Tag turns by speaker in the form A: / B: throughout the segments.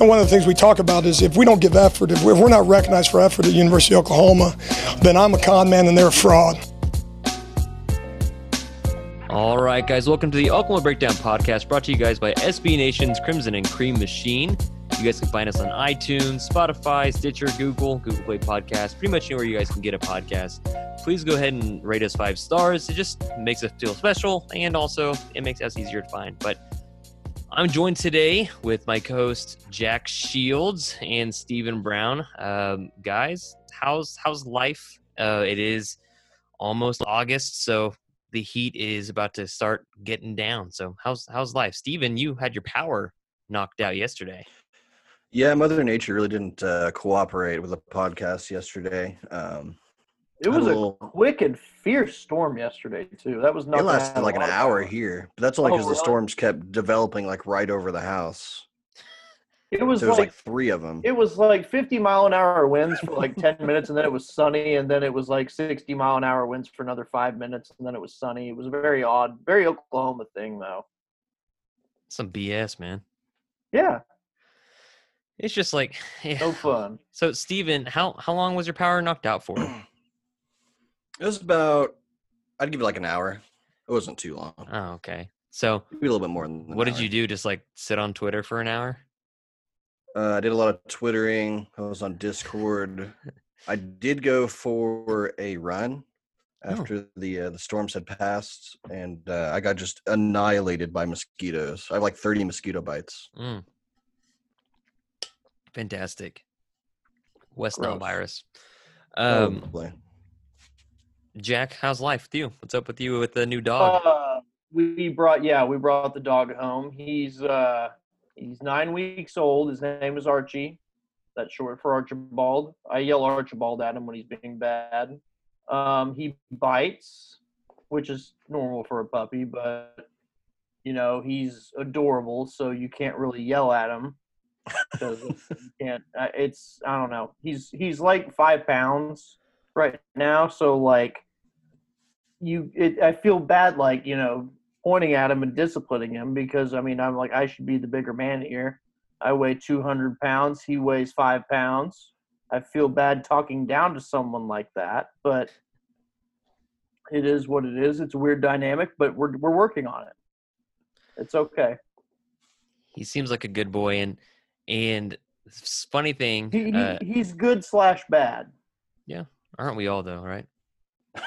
A: And one of the things we talk about is if we don't give effort, if we're not recognized for effort at University of Oklahoma, then I'm a con man and they're a fraud.
B: All right, guys, welcome to the Oklahoma Breakdown podcast brought to you guys by SB Nation's Crimson and Cream Machine. You guys can find us on iTunes, Spotify, Stitcher, Google, Google Play Podcast, pretty much anywhere you guys can get a podcast. Please go ahead and rate us five stars. It just makes us feel special and also it makes us easier to find. But I'm joined today with my co-host Jack Shields and Stephen Brown. Um, guys, how's how's life? Uh, it is almost August, so the heat is about to start getting down. So how's how's life, Stephen? You had your power knocked out yesterday.
C: Yeah, Mother Nature really didn't uh, cooperate with the podcast yesterday. Um,
D: it was a, little, quick and fierce storm yesterday too. That was not.
C: It lasted like an hour here, but that's only because oh, the storms kept developing like right over the house.
D: It was,
C: so it was like, like, three of them.
D: It was like 50 mile an hour winds for like 10 minutes, and then it was sunny, and then it was like 60 mile an hour winds for another five minutes, and then it was sunny. It was a very odd, very Oklahoma thing, though.
B: Some BS, man.
D: Yeah,
B: it's just like
D: yeah. no fun.
B: So, Steven, how how long was your power knocked out for?
C: It was about. I'd give it like an hour. It wasn't too long.
B: Oh, okay. So
C: maybe a little bit more than.
B: What did you do? Just like sit on Twitter for an hour?
C: Uh, I did a lot of twittering. I was on Discord. I did go for a run oh. after oh. the uh, the storms had passed, and uh, I got just annihilated by mosquitoes. I have like thirty mosquito bites.
B: Mm. Fantastic. West Nile virus. Um, oh, Jack, how's life with you? What's up with you with the new dog?
D: Uh, we brought yeah, we brought the dog home. He's uh he's nine weeks old. His name is Archie. That's short for Archibald. I yell Archibald at him when he's being bad. Um, he bites, which is normal for a puppy, but you know he's adorable, so you can't really yell at him can't. Uh, it's I don't know. He's he's like five pounds right now, so like you, it, I feel bad like you know pointing at him and disciplining him because I mean I'm like I should be the bigger man here. I weigh 200 pounds. He weighs five pounds. I feel bad talking down to someone like that, but it is what it is. It's a weird dynamic, but we're we're working on it. It's okay.
B: He seems like a good boy, and and funny thing,
D: he, uh, he's good slash bad.
B: Yeah, aren't we all though? Right?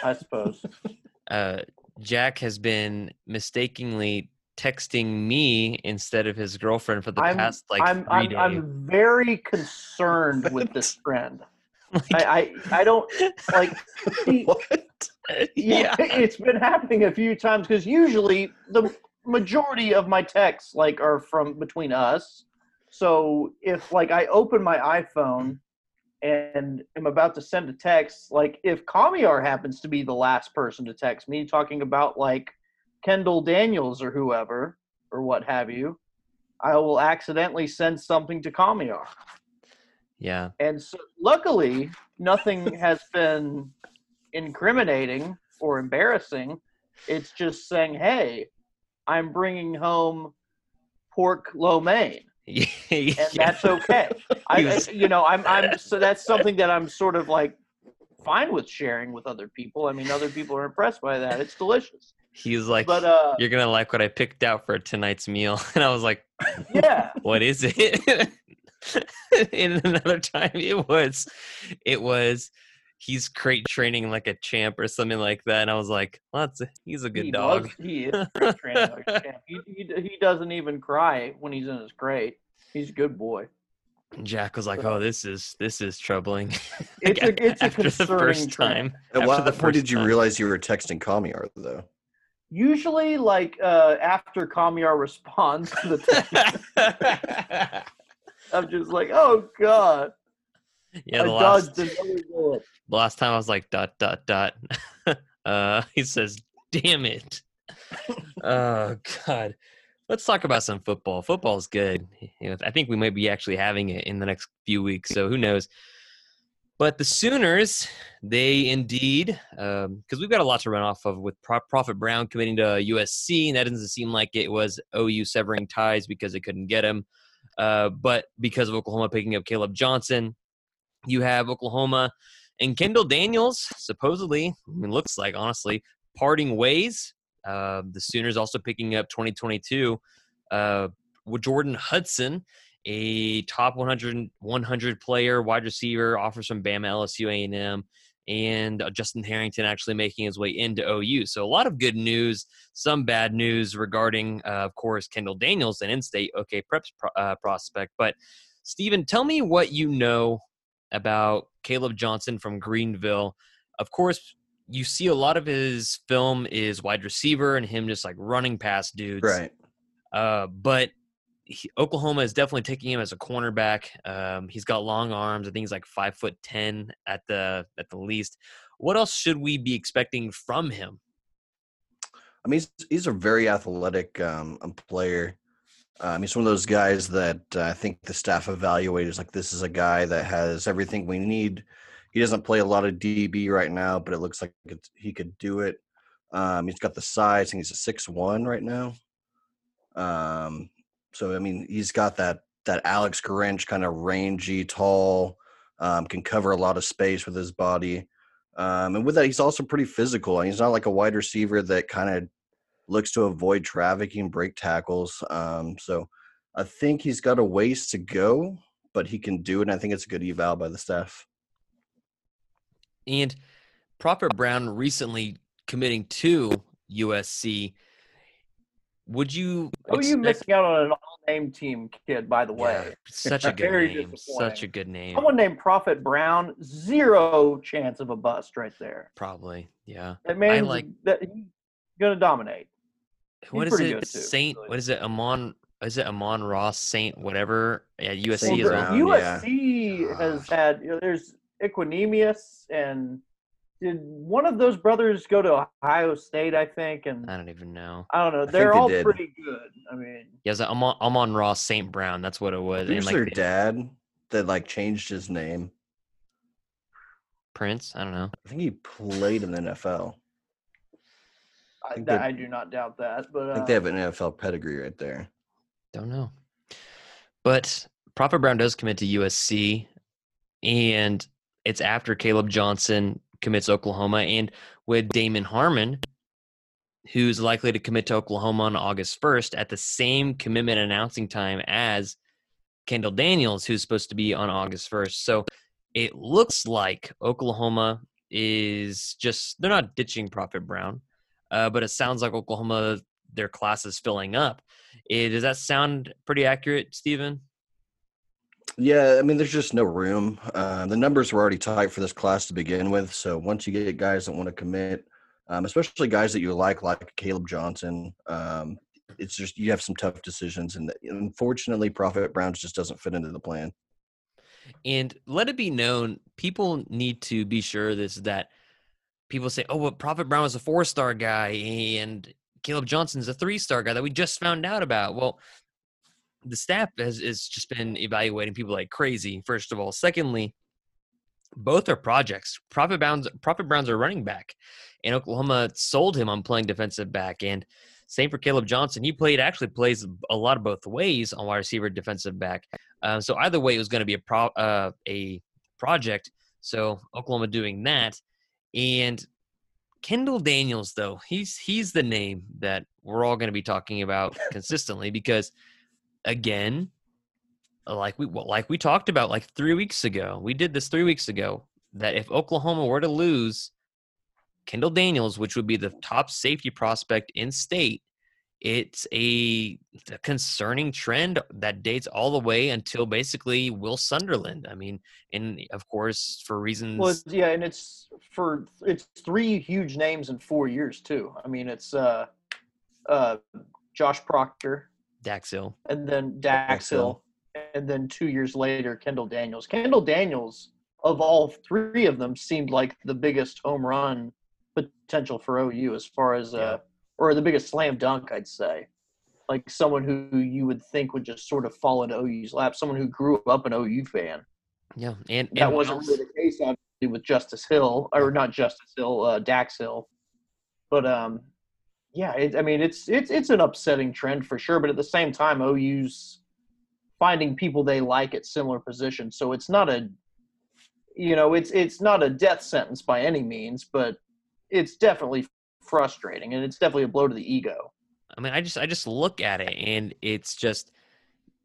D: I suppose.
B: uh, Jack has been mistakenly texting me instead of his girlfriend for the
D: I'm,
B: past like
D: I'm,
B: 3 I'm,
D: days. I'm very concerned with this trend. Like, I, I, I don't like.
C: He, what?
D: Yeah, yeah, it's been happening a few times because usually the majority of my texts like are from between us, so if like I open my iPhone and am about to send a text, like if Kamiar happens to be the last person to text me talking about like Kendall Daniels or whoever or what have you, I will accidentally send something to Kamiar.
B: Yeah.
D: And so luckily nothing has been incriminating or embarrassing. It's just saying, "Hey, I'm bringing home pork lo mein."
B: yeah.
D: and that's okay. I, you know, I'm, I'm, so that's something that I'm sort of like fine with sharing with other people. I mean, other people are impressed by that. It's delicious.
B: He's like, but, uh, you're gonna like what I picked out for tonight's meal, and I was like,
D: yeah,
B: what is it? In another time, it was, it was he's crate training like a champ or something like that. And I was like, well, that's a, he's a good
D: he
B: dog.
D: He is crate training like a champ. He, he, he doesn't even cry when he's in his crate. He's a good boy.
B: Jack was like, "Oh, this is this is troubling."
D: It's a it's a concerning the first time.
C: At what point did you time. realize you were texting Kamiar though?
D: Usually, like uh, after Kamiar responds to the text, I'm just like, "Oh God."
B: Yeah, the last, the last time I was like dot dot dot. uh, he says, "Damn it." oh God. Let's talk about some football. Football's good. You know, I think we might be actually having it in the next few weeks. So who knows? But the Sooners, they indeed, because um, we've got a lot to run off of with Pro- Prophet Brown committing to USC, and that doesn't seem like it was OU severing ties because they couldn't get him. Uh, but because of Oklahoma picking up Caleb Johnson, you have Oklahoma and Kendall Daniels, supposedly, I mean, looks like honestly, parting ways. Uh, the Sooners also picking up 2022 uh, with Jordan Hudson, a top 100 100 player, wide receiver, offers from Bama, LSU, A&M, and uh, Justin Harrington actually making his way into OU. So a lot of good news, some bad news regarding, uh, of course, Kendall Daniels, an in-state OK Preps pro- uh, prospect. But Stephen, tell me what you know about Caleb Johnson from Greenville. Of course, you see a lot of his film is wide receiver and him just like running past dudes.
C: Right.
B: Uh, but he, Oklahoma is definitely taking him as a cornerback. Um, he's got long arms. I think he's like five foot ten at the at the least. What else should we be expecting from him?
C: I mean, he's, he's a very athletic um, player. Um, he's one of those guys that uh, I think the staff evaluators like. This is a guy that has everything we need. He doesn't play a lot of DB right now, but it looks like he could do it. Um, he's got the size. Think he's a six one right now. Um, so I mean, he's got that that Alex Grinch kind of rangy, tall, um, can cover a lot of space with his body. Um, and with that, he's also pretty physical. And he's not like a wide receiver that kind of looks to avoid trafficking, break tackles. Um, so I think he's got a ways to go, but he can do it. And I think it's a good eval by the staff.
B: And Prophet Brown recently committing to USC would you?
D: Oh, you missing out on an all-name team, kid. By the way,
B: yeah, such a good name. Such a good name.
D: Someone named Prophet Brown. Zero chance of a bust right there.
B: Probably, yeah.
D: That means like, that he's gonna dominate.
B: He's what is it? Saint? Really. What is it? Amon? Is it Amon Ross Saint? Whatever. Yeah, USC
D: well, as well. USC yeah. has had. You know, there's Equanimeous and did one of those brothers go to Ohio State? I think, and
B: I don't even know.
D: I don't know. They're all they pretty good. I mean,
B: yeah, I'm on, Amon-Ra St. Brown. That's what it was.
C: Who's like, their dad that like changed his name?
B: Prince. I don't know.
C: I think he played in the NFL.
D: I, I, I do not doubt that, but
C: I think uh, they have an NFL pedigree right there.
B: Don't know, but Prophet Brown does commit to USC, and it's after Caleb Johnson commits Oklahoma, and with Damon Harmon, who's likely to commit to Oklahoma on August 1st at the same commitment announcing time as Kendall Daniels, who's supposed to be on August 1st. So it looks like Oklahoma is just, they're not ditching Prophet Brown, uh, but it sounds like Oklahoma, their class is filling up. It, does that sound pretty accurate, Stephen?
C: Yeah, I mean, there's just no room. Uh, the numbers were already tight for this class to begin with. So once you get guys that want to commit, um, especially guys that you like, like Caleb Johnson, um, it's just you have some tough decisions. And unfortunately, Prophet Browns just doesn't fit into the plan.
B: And let it be known, people need to be sure this that people say, "Oh, well, Prophet Brown is a four-star guy, and Caleb Johnson's a three-star guy that we just found out about." Well, the staff has, has just been evaluating people like crazy. First of all, secondly, both are projects. Prophet Browns, Prophet Browns are running back, and Oklahoma sold him on playing defensive back. And same for Caleb Johnson. He played actually plays a lot of both ways on wide receiver, defensive back. Uh, so either way, it was going to be a pro, uh, a project. So Oklahoma doing that, and Kendall Daniels though he's he's the name that we're all going to be talking about consistently because again, like we like we talked about like three weeks ago. We did this three weeks ago. That if Oklahoma were to lose Kendall Daniels, which would be the top safety prospect in state, it's a, a, concerning trend that dates all the way until basically Will Sunderland. I mean, and of course for reasons.
D: Well, yeah, and it's for it's three huge names in four years too. I mean, it's uh, uh, Josh Proctor,
B: Dax Hill.
D: And then Dax Hill. And then two years later, Kendall Daniels. Kendall Daniels, of all three of them, seemed like the biggest home run potential for OU as far as, uh, or the biggest slam dunk, I'd say. Like someone who you would think would just sort of fall into OU's lap, someone who grew up an OU fan.
B: Yeah, and,
D: That wasn't really the case obviously with Justice Hill, or not Justice Hill, uh, Dax Hill. But um, yeah, it, I mean it's it's it's an upsetting trend for sure. But at the same time, OU's finding people they like at similar positions, so it's not a you know it's it's not a death sentence by any means, but it's definitely frustrating and it's definitely a blow to the ego.
B: I mean, I just I just look at it and it's just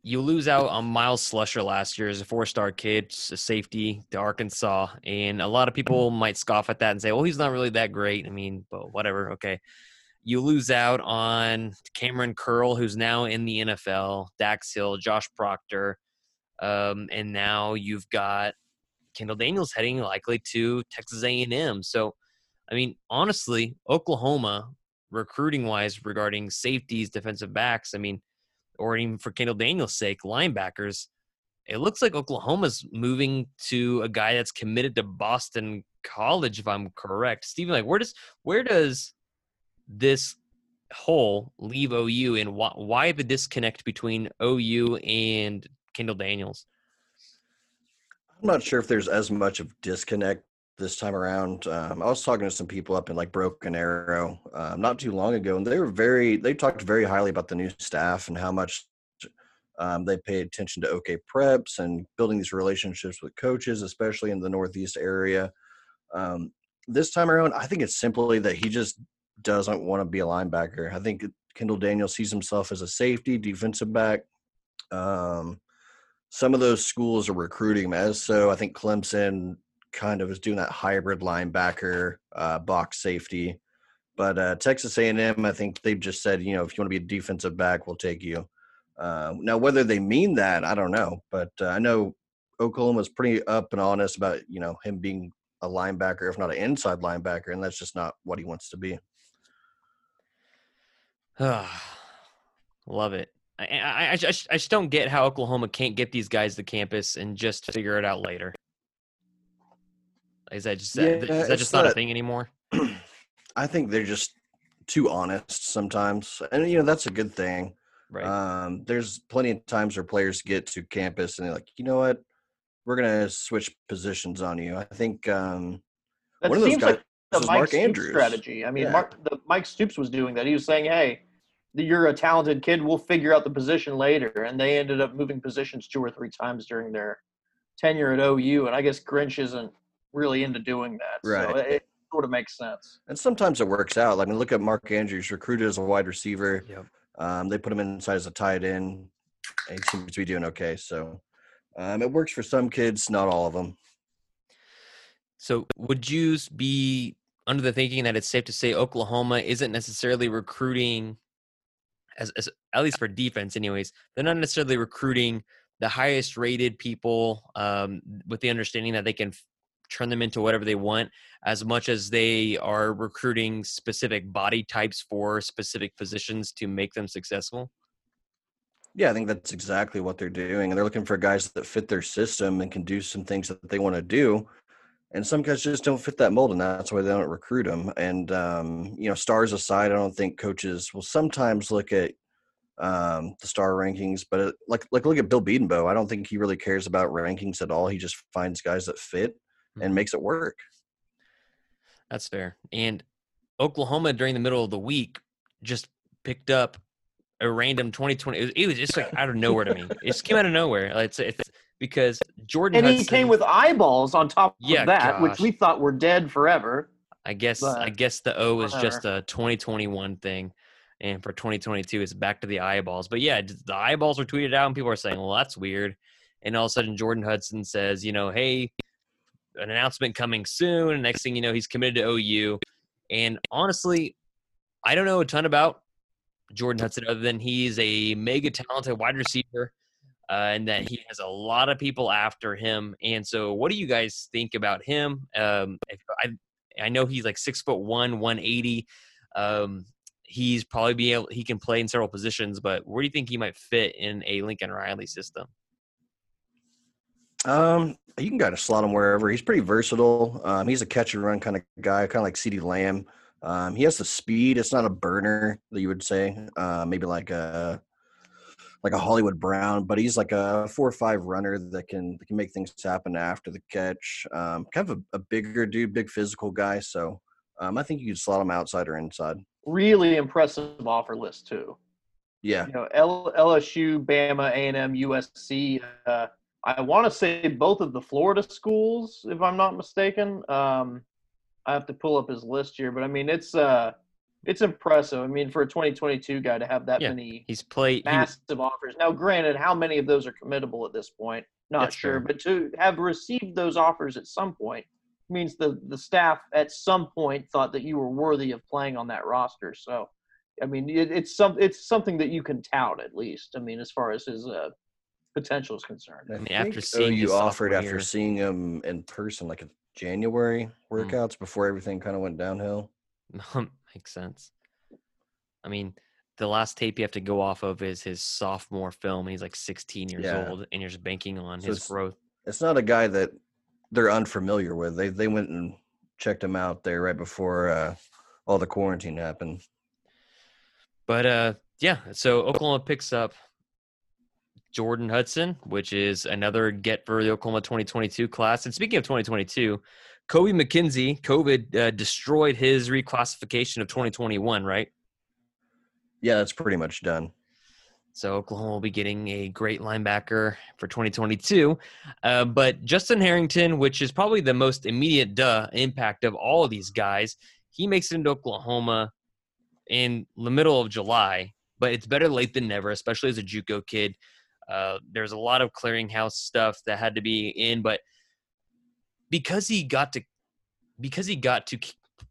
B: you lose out on Myles Slusher last year as a four-star kid, a safety to Arkansas, and a lot of people might scoff at that and say, "Well, he's not really that great." I mean, but whatever. Okay, you lose out on Kamren Curl, who's now in the NFL, Dax Hill, Josh Proctor, um, and now you've got Kendall Daniels heading likely to Texas A&M. So, I mean, honestly, Oklahoma recruiting wise regarding safeties, defensive backs, I mean, or even for Kendall Daniels' sake, linebackers, it looks like Oklahoma's moving to a guy that's committed to Boston College, if I'm correct. Stephen, like, where does where does this whole leave OU, and why, why the disconnect between OU and Kendall Daniels?
C: I'm not sure if there's as much of disconnect this time around. Um, I was talking to some people up in like Broken Arrow um, not too long ago, and they were very they talked very highly about the new staff and how much um, they pay attention to OK preps and building these relationships with coaches, especially in the Northeast area. Um, this time around, I think it's simply that he just doesn't want to be a linebacker. I think Kendall Daniels sees himself as a safety, defensive back. Um, some of those schools are recruiting him as so. I think Clemson kind of is doing that hybrid linebacker uh, box safety. But uh, Texas A&M, I think they've just said, you know, if you want to be a defensive back, we'll take you. Uh, now, whether they mean that, I don't know. But uh, I know Oklahoma's pretty up and honest about, you know, him being a linebacker, if not an inside linebacker, and that's just not what he wants to be.
B: Love it. I, I, I, just, I just don't get how Oklahoma can't get these guys to campus and just figure it out later. Is that just
C: Yeah,
B: is that just not a thing anymore?
C: I think they're just too honest sometimes, and you know that's a good thing.
B: Right.
C: Um, there's plenty of times where players get to campus and they're like, you know what, we're gonna switch positions on you. I think um,
D: That
C: one of those guys
D: like the Mike
C: Mark
D: Stoops
C: Andrews.
D: strategy. I mean,
C: Yeah.
D: Mark, the, Mike Stoops was doing that. He was saying, "Hey, you're a talented kid. We'll figure out the position later." And they ended up moving positions two or three times during their tenure at OU. And I guess Grinch isn't really into doing that. So
C: Right.
D: it, it sort of makes sense.
C: and sometimes it works out. I mean, look at Mark Andrews, recruited as a wide receiver.
B: Yep.
C: Um, they put him inside as a tight end. He seems to be doing okay. So um, it works for some kids, not all of them.
B: So would you be under the thinking that it's safe to say Oklahoma isn't necessarily recruiting, as, as at least for defense, anyways, they're not necessarily recruiting the highest rated people um, with the understanding that they can f- turn them into whatever they want, as much as they are recruiting specific body types for specific positions to make them successful.
C: Yeah, I think that's exactly what they're doing. And they're looking for guys that fit their system and can do some things that they want to do. And some guys just don't fit that mold, and that's why they don't recruit them. And, um, you know, stars aside, I don't think coaches will sometimes look at um, the star rankings, but it, like, like look at Bill Bedenbaugh. I don't think he really cares about rankings at all. He just finds guys that fit and
B: Mhm.
C: makes it work.
B: That's fair. And Oklahoma during the middle of the week just picked up a random 2020. It was, it was just like out of nowhere to me. It just came out of nowhere. It's, it's because Jordan
D: And he came with eyeballs on top
B: Yeah,
D: of that, which we thought were dead forever.
B: I guess I guess the O is just a 2021 thing, and for 2022 it's back to the eyeballs. But yeah, the eyeballs were tweeted out, and people are saying, "Well, that's weird." And all of a sudden, Jordan Hudson says, "You know, hey, an announcement coming soon." And next thing you know, he's committed to OU. And honestly, I don't know a ton about Jordan Hudson other than he's a mega talented wide receiver. Uh, and that he has a lot of people after him. And so, what do you guys think about him? Um, I I know he's like six foot one, one eighty. Um, he's probably be able he can play in several positions, but where do you think he might fit in a Lincoln Riley system?
C: Um, you can kind of slot him wherever. He's pretty versatile. Um, he's a catch and run kind of guy, kind of like CeeDee Lamb. Um, he has the speed. It's not a burner that you would say. Uh, maybe like a like a Hollywood Brown, but he's like a four or five runner that can that can make things happen after the catch. Um, kind of a, a bigger dude, big physical guy. So um, I think you could slot him outside or inside.
D: Really impressive offer list too.
C: Yeah,
D: You know, L- LSU, Bama, A and M, USC. Uh, I want to say both of the Florida schools, if I'm not mistaken. Um, I have to pull up his list here, but I mean, it's uh, it's impressive. I mean, for a 2022 guy to have that
B: Yeah.
D: many
B: He's played. He,
D: massive offers. Now, granted, how many of those are committable at this point? Not sure,
B: fair.
D: but to have received those offers at some point means the the staff at some point thought that you were worthy of playing on that roster. So, I mean, it, it's some it's something that you can tout at least. I mean, as far as his uh, potential is concerned.
C: I
B: mean, after
C: think
B: seeing you
C: offered after
B: year-
C: seeing him in person, like in January
B: Mm.
C: workouts before everything kind of went downhill.
B: makes sense. I mean, the last tape you have to go off of is his sophomore film. He's like 16 years
C: Yeah.
B: old, and you're just banking on
C: So
B: his
C: it's-
B: growth.
C: It's not a guy that they're unfamiliar with. They they went and checked him out there right before uh, all the quarantine happened.
B: But uh, yeah. So Oklahoma picks up Jordan Hudson, which is another get for the Oklahoma 2022 class. And speaking of 2022, Kobie McKinzie, COVID uh, destroyed his reclassification of 2021, right?
C: Yeah, that's pretty much done.
B: So Oklahoma will be getting a great linebacker for 2022. Uh, but Justin Harrington, which is probably the most immediate duh impact of all of these guys, he makes it into Oklahoma in the middle of July. But it's better late than never, especially as a JUCO kid. Uh, there's a lot of clearinghouse stuff that had to be in, but because he got to because he got to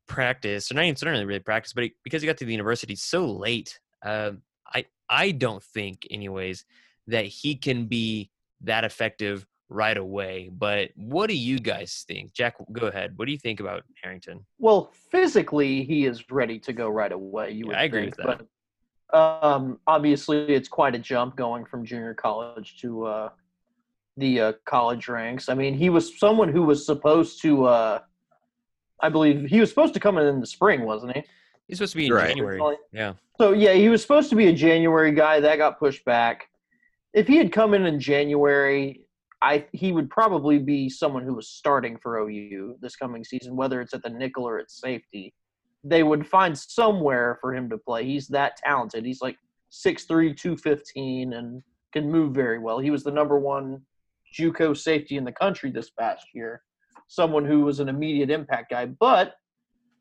B: practice, or not even certainly really practice, but he, because he got to the university so late, uh, I I don't think, anyways, that he can be that effective right away. But what do you guys think, Jack? Go ahead. What do you think about Harrington?
D: Well, physically, he is ready to go right away. You
B: Yeah,
D: would
B: I agree
D: think,
B: with that.
D: But um, obviously, it's quite a jump going from junior college to uh, the uh, college ranks. I mean, he was someone who was supposed to. Uh, I believe he was supposed to come in in the spring, wasn't he?
B: He's supposed to be in
C: Right.
B: January. Yeah.
D: So yeah, he was supposed to be a January guy. That got pushed back. If he had come in in January, I he would probably be someone who was starting for OU this coming season, whether it's at the nickel or at safety. They would find somewhere for him to play. He's that talented. He's like 6'3", 215, and can move very well. He was the number one JUCO safety in the country this past year. Someone who was an immediate impact guy, but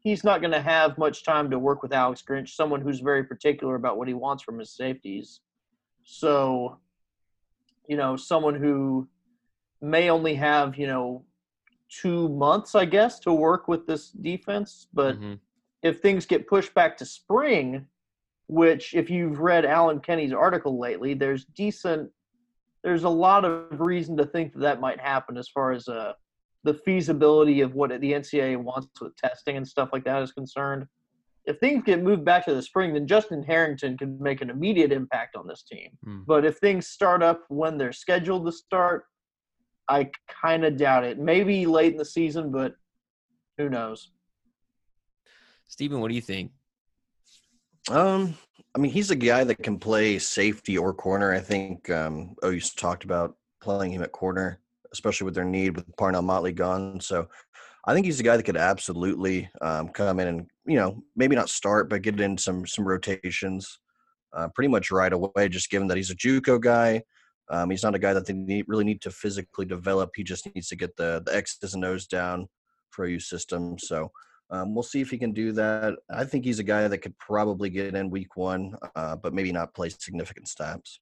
D: he's not going to have much time to work with Alex Grinch, someone who's very particular about what he wants from his safeties. So, you know, someone who may only have, you know, two months, I guess, to work with this defense. But
B: Mhm.
D: if things get pushed back to spring, which if you've read Alan Kenny's article lately, there's decent, there's a lot of reason to think that that might happen as far as uh, the feasibility of what the NCAA wants with testing and stuff like that is concerned. If things get moved back to the spring, then Justin Harrington can make an immediate impact on this team.
B: Hmm.
D: But if things start up when they're scheduled to start, I kind of doubt it. Maybe late in the season, but who knows?
B: Stephen, what do you think?
C: Um, I mean, he's a guy that can play safety or corner. I think um, OU's talked about playing him at corner, especially with their need with Parnell Motley gone. So I think he's a guy that could absolutely um, come in and you know maybe not start, but get in some some rotations uh, pretty much right away. Just given that he's a JUCO guy, um, he's not a guy that they need, really need to physically develop. He just needs to get the the X's and O's down for OU system. So. Um, we'll see if he can do that. I think he's a guy that could probably get in week one, uh, but maybe not play significant snaps.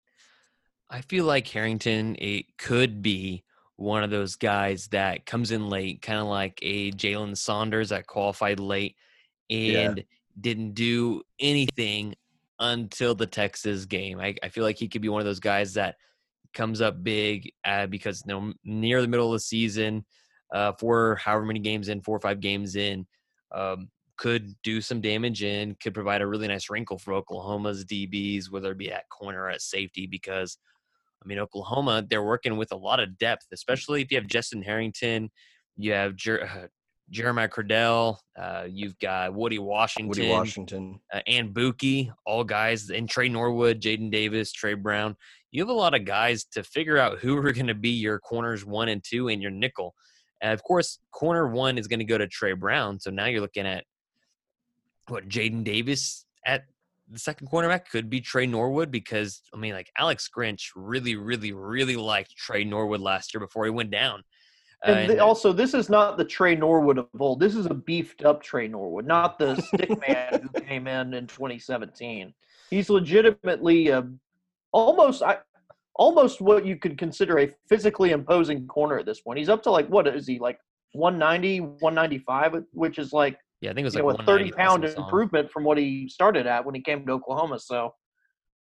B: I feel like Harrington it could be one of those guys that comes in late, kind of like a Jalen Saunders that qualified late
C: Yeah.
B: and didn't do anything until the Texas game. I, I feel like he could be one of those guys that comes up big uh, because you know near the middle of the season, uh, for however many games in, four or five games in, um, could do some damage and could provide a really nice wrinkle for Oklahoma's DBs, whether it be at corner or at safety, because I mean, Oklahoma, they're working with a lot of depth, especially if you have Justin Harrington, you have Jer- uh, Jeremiah Criddell, uh, you've got Woody Washington,
C: Woody Washington.
B: uh, and Bookie, all guys, and Tre Norwood, Jaden Davis, Tre Brown. you have a lot of guys to figure out who are going to be your corners one and two and your nickel. And of course, corner one is going to go to Tre Brown. So now you're looking at what Jaden Davis at the second cornerback could be Tre Norwood because I mean, like Alex Grinch really, really, really liked Tre Norwood last year before he went down.
D: Uh, and, and also, this is not the Tre Norwood of old. This is a beefed up Tre Norwood, not the stick man who came in in 2017. He's legitimately uh, almost I, almost what you could consider a physically imposing corner at this point. He's up to like what is he like 190, 195, which is like
B: yeah, I think it was
D: like
B: know,
D: a 30 pound improvement from what he started at when he came to Oklahoma. So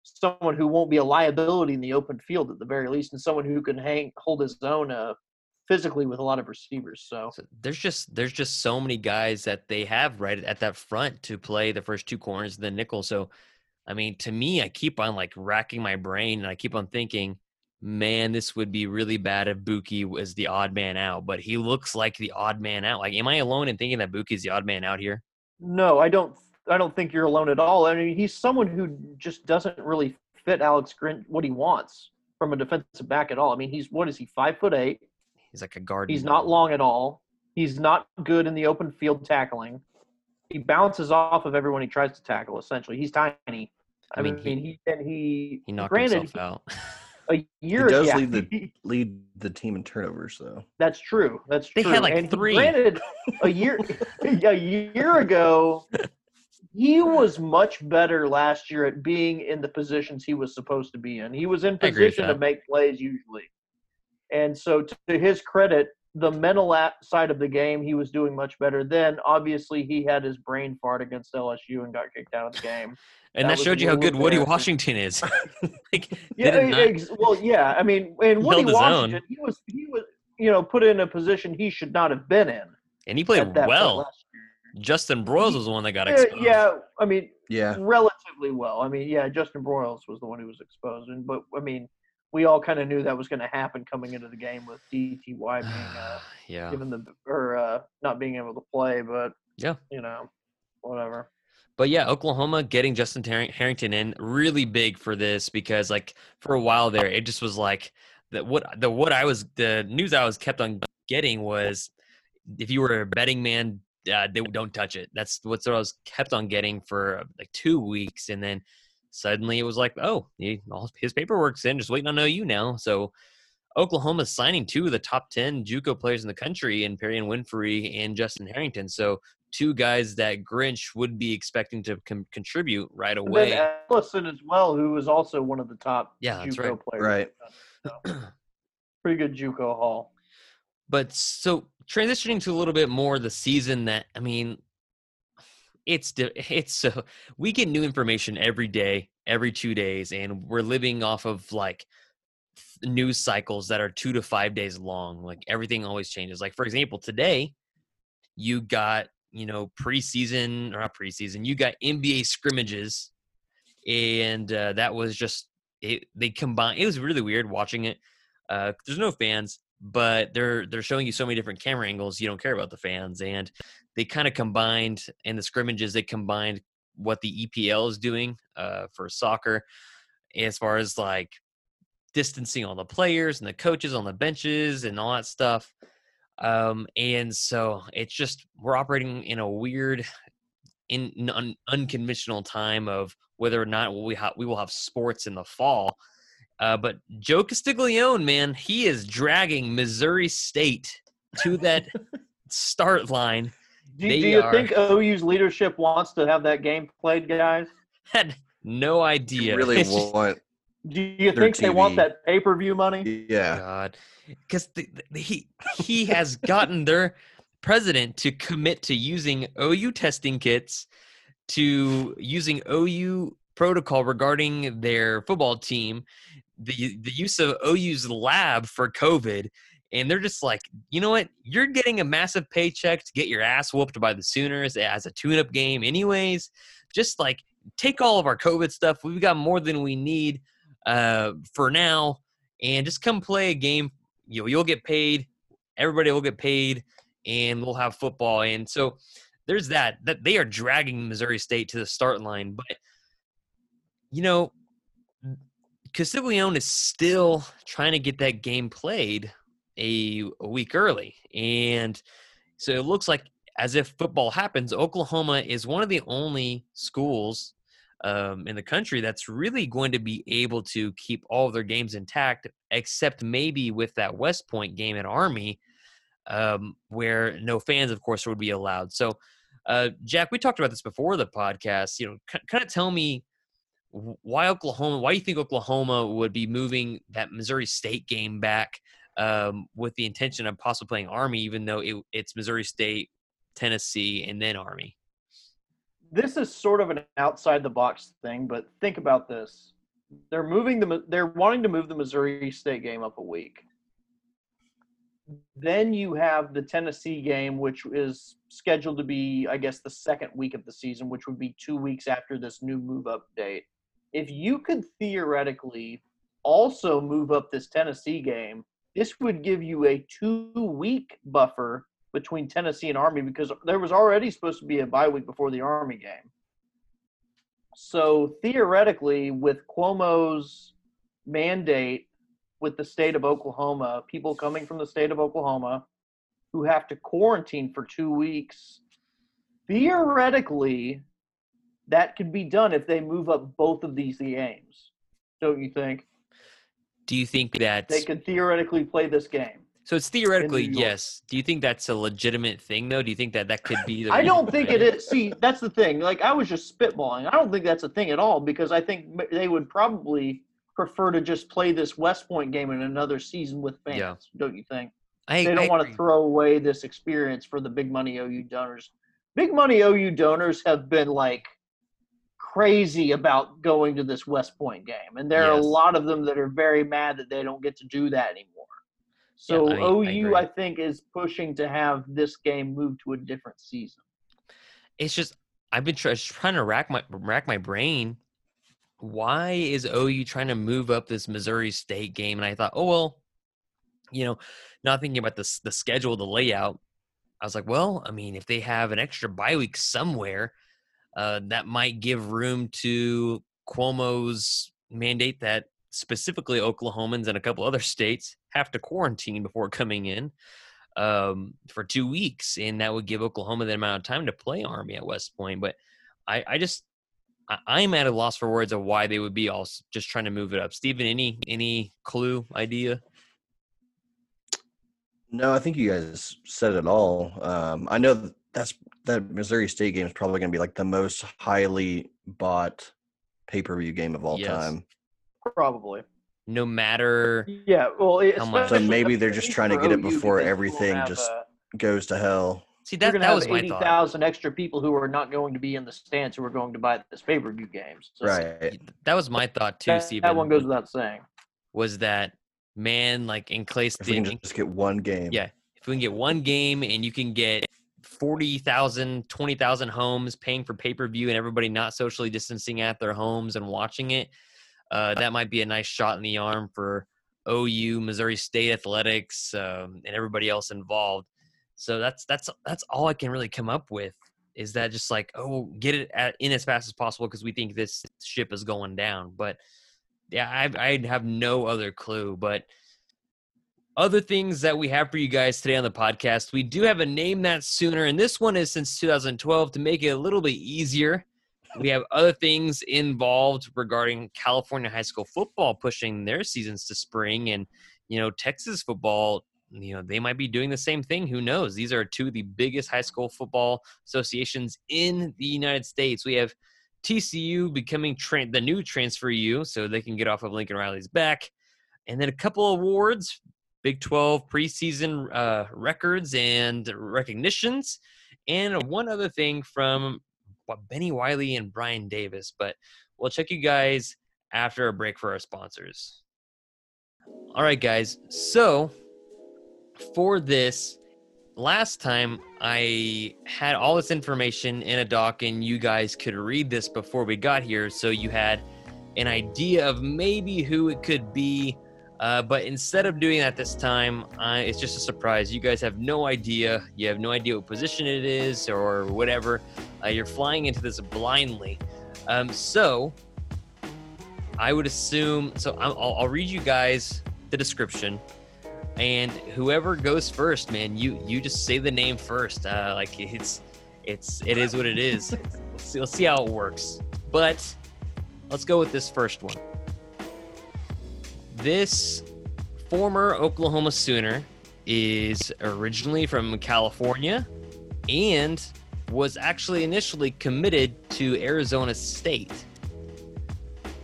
D: someone who won't be a liability in the open field at the very least, and someone who can hang hold his own uh, physically with a lot of receivers. So.
B: so. there's just there's just so many guys that they have right at that front to play the first two corners, the nickel. So, I mean, to me, I keep on like racking my brain, and I keep on thinking, man, this would be really bad if Bookie was the odd man out. But he looks like the odd man out. Like, am I alone in thinking that Bookie's the odd man out here?
D: No, I don't. I don't think you're alone at all. I mean, he's someone who just doesn't really fit Alex Grinch what he wants from a defensive back at all. I mean, he's what is he? Five foot eight.
B: He's like a guard.
D: He's not long at all. He's not good in the open field tackling. He bounces off of everyone he tries to tackle. Essentially, he's tiny. I, I mean, mean, he, he and he
B: he knocked
D: granted,
B: himself out.
D: a year.
C: He does
D: yeah,
C: lead the lead the team in turnovers, though.
D: That's true. That's
B: they
D: true.
B: had like
D: and
B: three.
D: Granted, a year a year ago, he was much better last year at being in the positions he was supposed to be in. He was in position to make plays usually. And so, to his credit, the mental side of the game, he was doing much better. Then, obviously, he had his brain fart against LSU and got kicked out of the game.
B: and that, that showed you how good Woody Washington is.
D: like, yeah, ex- well, yeah. I mean, and Woody Washington, he was he was you know put in a position he should not have been in,
B: and he played well. Justin Broiles was the one that got exposed.
D: Yeah, I mean,
C: yeah,
D: relatively well. I mean, yeah, Justin Broiles was the one who was exposed, and but I mean we all kind of knew that was going to happen coming into the game with DTY being uh,
B: yeah
D: given the or uh, not being able to play, but
B: yeah,
D: you know, whatever.
B: But yeah, Oklahoma getting Justin Harrington in really big for this because like for a while there, it just was like that. What the what I was the news I was kept on getting was if you were a betting man, uh, they don't touch it. That's what I was kept on getting for like two weeks, and then suddenly it was like, oh, he, all his paperwork's in, just waiting on OU now. So Oklahoma's signing two of the top 10 JUCO players in the country in Perrion Winfrey and Justin Harrington. So two guys that Grinch would be expecting to com- contribute right away.
D: And Ellison as well, who was also one of the top
B: yeah,
D: JUCO
B: right.
D: players.
C: Right.
D: So, pretty good JUCO haul.
B: But so transitioning to a little bit more the season that I mean, it's it's so we get new information every day every two days and we're living off of like news cycles that are two to five days long like everything always changes. Like for example today you got you know preseason or not preseason you got nba scrimmages and uh, that was just it they combined it was really weird watching it uh, there's no fans but they're they're showing you so many different camera angles you don't care about the fans and they kind of combined in the scrimmages they combined what the EPL is doing uh, for soccer as far as like distancing all the players and the coaches on the benches and all that stuff um, and so it's just we're operating in a weird in un, unconventional time of whether or not we ha- we will have sports in the fall uh, but Joe Castiglione, man, he is dragging Missouri State to that start line
D: do, do you are, think OU's leadership wants to have that game played, guys?
B: Had no idea.
C: really want.
D: Do you think TV. they want that pay per view money?
C: Yeah.
B: God, because he he has gotten their president to commit to using OU testing kits, to using OU protocol regarding their football team, the the use of OU's lab for COVID, and they're just like, you know what? You're getting a massive paycheck to get your ass whooped by the Sooners as a tune-up game, anyways. Just like take all of our COVID stuff. We've got more than we need uh, for now, and just come play a game. You know, you'll get paid. Everybody will get paid, and we'll have football. And so there's that. That they are dragging Missouri State to the start line, but you know Castiglione is still trying to get that game played a, a week early. And so it looks like as if football happens, Oklahoma is one of the only schools um, in the country that's really going to be able to keep all of their games intact, except maybe with that West Point game at Army, um, where no fans, of course, would be allowed. So, uh, Jack, we talked about this before the podcast. You know, kind of tell me why Oklahoma, why do you think Oklahoma would be moving that Missouri State game back um, with the intention of possibly playing Army, even though it, it's Missouri State, Tennessee, and then Army.
D: This is sort of an outside the box thing, but think about this: they're moving the they're wanting to move the Missouri State game up a week. Then you have the Tennessee game, which is scheduled to be, I guess, the second week of the season, which would be two weeks after this new move up date. If you could theoretically also move up this Tennessee game, this would give you a two week buffer between Tennessee and Army because there was already supposed to be a bye week before the Army game. So theoretically, with Cuomo's mandate with the state of Oklahoma, people coming from the state of Oklahoma who have to quarantine for two weeks, theoretically, that could be done if they move up both of these games. Don't you think?
B: Do you think that
D: they could theoretically play this game?
B: So it's theoretically yes. Do you think that's a legitimate thing though? Do you think that that could be?
D: I don't think it is. See, that's the thing. Like I was just spitballing. I don't think that's a thing at all because I think they would probably prefer to just play this West Point game in another season with fans. Yeah. Don't you think?
B: I,
D: they don't
B: I
D: want to throw away this experience for the big money OU donors. Big money OU donors have been like crazy about going to this West Point game, and there yes. are a lot of them that are very mad that they don't get to do that anymore. So yeah, I OU, I, I, think, is pushing to have this game move to a different season.
B: It's just I've been try, trying to rack my rack my brain. Why is OU trying to move up this Missouri State game? And I thought, oh well, you know, not thinking about the the schedule, the layout. I was like, well, I mean, if they have an extra bye week somewhere, uh, that might give room to Cuomo's mandate that specifically Oklahomans and a couple other states have to quarantine before coming in um, for two weeks, and that would give Oklahoma the amount of time to play Army at West Point. But I, I just I, am at a loss for words of why they would be all just trying to move it up. Stephen, any any clue idea?
C: No, I think you guys said it all. Um, I know that's that Missouri State game is probably going to be like the most highly bought pay per view game of all yes. time.
D: Probably.
B: No matter.
D: Yeah, well,
C: so maybe they're just trying to get it before everything just goes to hell.
B: See, that, that was my
D: 80,
B: thought.
D: 80,000 extra people who are not going to be in the stands who are going to buy this pay per view games.
C: So right.
B: That was my thought too,
D: that,
B: Stephen.
D: That one goes without saying.
B: Was that man like in Clay
C: If we can just get one game.
B: Yeah, if we can get one game and you can get 40,000, 20,000 homes paying for pay per view and everybody not socially distancing at their homes and watching it, uh, that might be a nice shot in the arm for OU, Missouri State athletics, um, and everybody else involved. So that's that's that's all I can really come up with. Is that just like oh, get it at, in as fast as possible because we think this ship is going down. But yeah, I I have no other clue. But other things that we have for you guys today on the podcast, we do have a name that sooner, and this one is since 2012 to make it a little bit easier we have other things involved regarding California high school football pushing their seasons to spring, and you know Texas football. You know they might be doing the same thing. Who knows? These are two of the biggest high school football associations in the United States. We have TCU becoming tra- the new transfer U, so they can get off of Lincoln Riley's back, and then a couple awards, Big 12 preseason uh, records and recognitions, and one other thing from Benny Wiley and Brian Davis. But we'll check you guys after a break for our sponsors. All right, guys. So for this, last time I had all this information in a doc, and you guys could read this before we got here. So you had an idea of maybe who it could be. Uh, but instead of doing that this time, uh, it's just a surprise. You guys have no idea. You have no idea what position it is or whatever. Uh, you're flying into this blindly. Um, so, I would assume. So I'm- I'll, I'll read you guys the description, and whoever goes first, man, you you just say the name first. Uh, like it's it's it is what it is. Let's see, let's see how it works. But let's go with this first one. This former Oklahoma Sooner is originally from California and was actually initially committed to Arizona State.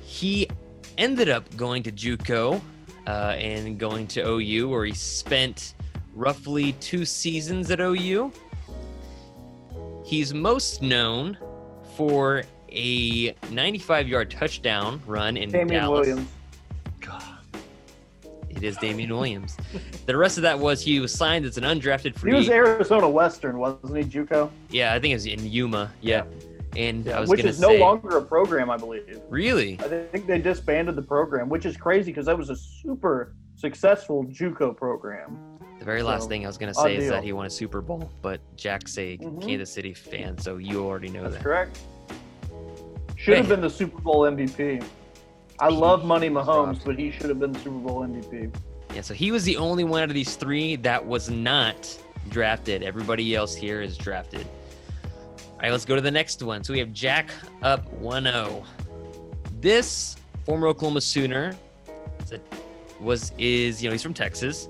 B: He ended up going to JUCO uh, and going to OU, where he spent roughly two seasons at OU. He's most known for a 95-yard touchdown run in
D: Damian
B: Dallas.
D: Williams.
B: It is Damian Williams. the rest of that was he was signed as an undrafted free.
D: He was Arizona Western, wasn't he, JUCO?
B: yeah, I think it was in Yuma. Yeah, and I was
D: which is no longer a program, I believe.
B: really.
D: I think they disbanded the program, which is crazy because that was a super successful JUCO program.
B: The very last
D: So,
B: thing I was gonna say is that he won a Super Bowl, but Jack's a
D: Mhm.
B: Kansas City fan, so you already know
D: That's
B: that.
D: correct. Should have been the Super Bowl MVP. I love Money Mahomes,
C: Dropped.
D: but he should have been Super Bowl MVP.
B: Yeah, so he was the only one out of these three that was not drafted. Everybody else here is drafted. All right, let's go to the next one. So we have Jack up 1-0. This former Oklahoma Sooner is a- was is you know he's from Texas,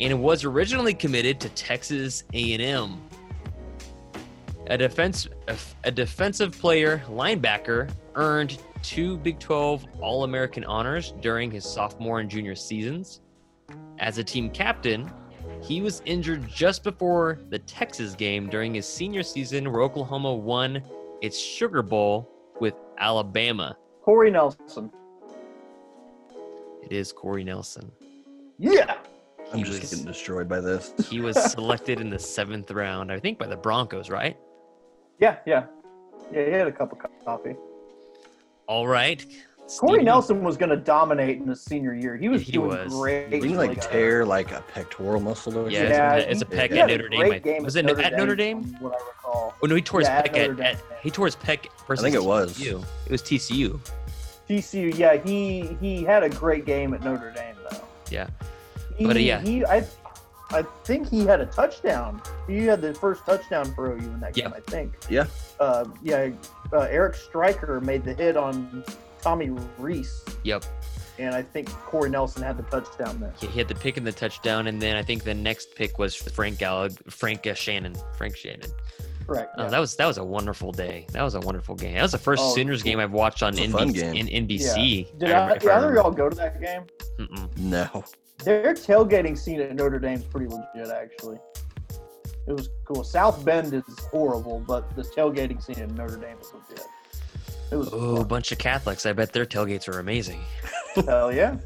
B: and was originally committed to Texas A&M. A defense a, a defensive player linebacker earned two Big 12 All-American honors during his sophomore and junior seasons. As a team captain, he was injured just before the Texas game during his senior season where Oklahoma won its Sugar Bowl with Alabama.
D: Corey Nelson.
B: It is Corey Nelson.
D: Yeah.
C: I'm just
B: was-
C: getting destroyed by this.
B: He was selected in the seventh round, I think by the Broncos, right?
D: Yeah, yeah. Yeah, he had a cup of coffee.
B: All right.
D: Corey
B: Steven-
D: Nelson was going to dominate in his senior year. He was
B: He
D: doing
B: was.
D: great.
C: Didn't he like
D: Like,
C: tear like a pectoral muscle or
B: Yeah,
C: something?
D: Yeah,
B: it's, a, it's a
D: he-
C: he
B: at Notre Dame.
D: great
B: I-
D: game
B: Was it at Notre Dame?
D: from What I recall.
B: Oh no, he tore his
D: Yeah, at
B: peck at,
D: Notre
B: at,
D: Dame.
B: he tore his peck versus I
C: think it was.
B: TCU. It was TCU.
D: TCU, yeah, he he had a great game at Notre Dame though.
B: Yeah.
D: He,
B: But, uh, yeah.
D: he I I think he had a touchdown. He had the first touchdown for OU in that
B: Yeah.
D: game. I think.
C: Yeah.
D: Uh, yeah. Uh, Eric Striker made the hit on Tommy Rees,
B: Yep.
D: and I think Corey Nelson had the touchdown there.
B: He, he had the pick and the touchdown, and then I think the next pick was Frank Gallag, Frank uh, Shannon, Frank Shannon.
D: Correct.
B: Oh, that was that was a wonderful day. That was a wonderful game. That was the first
D: Oh,
B: Sooners
D: cool.
B: game I've watched on
C: It fun
B: NBC.
C: game.
B: In NBC.
D: Did
B: I-
D: I,
B: if
D: did either of y'all go to that game?
B: Mm-mm.
C: No.
D: Their tailgating scene at Notre Dame's pretty legit, actually. It was cool. South Bend is horrible, but the tailgating scene in Notre Dame is legit. It was
B: Oh, a bunch of Catholics. I bet their tailgates are amazing.
D: hell yeah.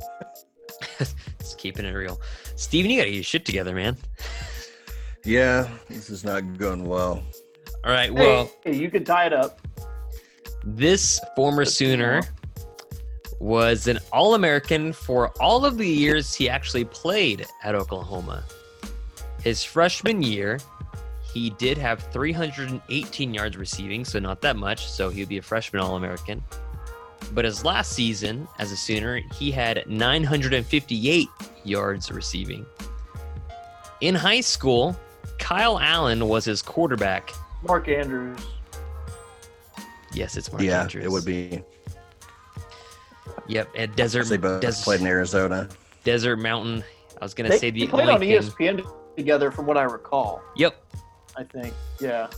B: Just keeping it real. Steven, you gotta get your shit together, man.
C: Yeah, this is not going well.
B: All right. Well,
D: hey, you can tie it up.
B: this former Sooner was an All American for all of the years he actually played at Oklahoma. His freshman year, he did have 318 yards receiving, so not that much, so he'd be a freshman All American. But his last season as a Sooner, he had 958 yards receiving. In high school, Kyle Allen was his quarterback.
D: Mark Andrews.
B: Yes, it's Mark
C: yeah,
B: Andrews.
C: it would be.
B: Yep, at Desert
C: They both
B: Des-
C: played in Arizona.
B: Desert Mountain. I was gonna
D: They,
B: say the
D: they played
B: only
D: on
B: thing.
D: ESPN together, from what I recall.
B: Yep,
D: I think. Yeah.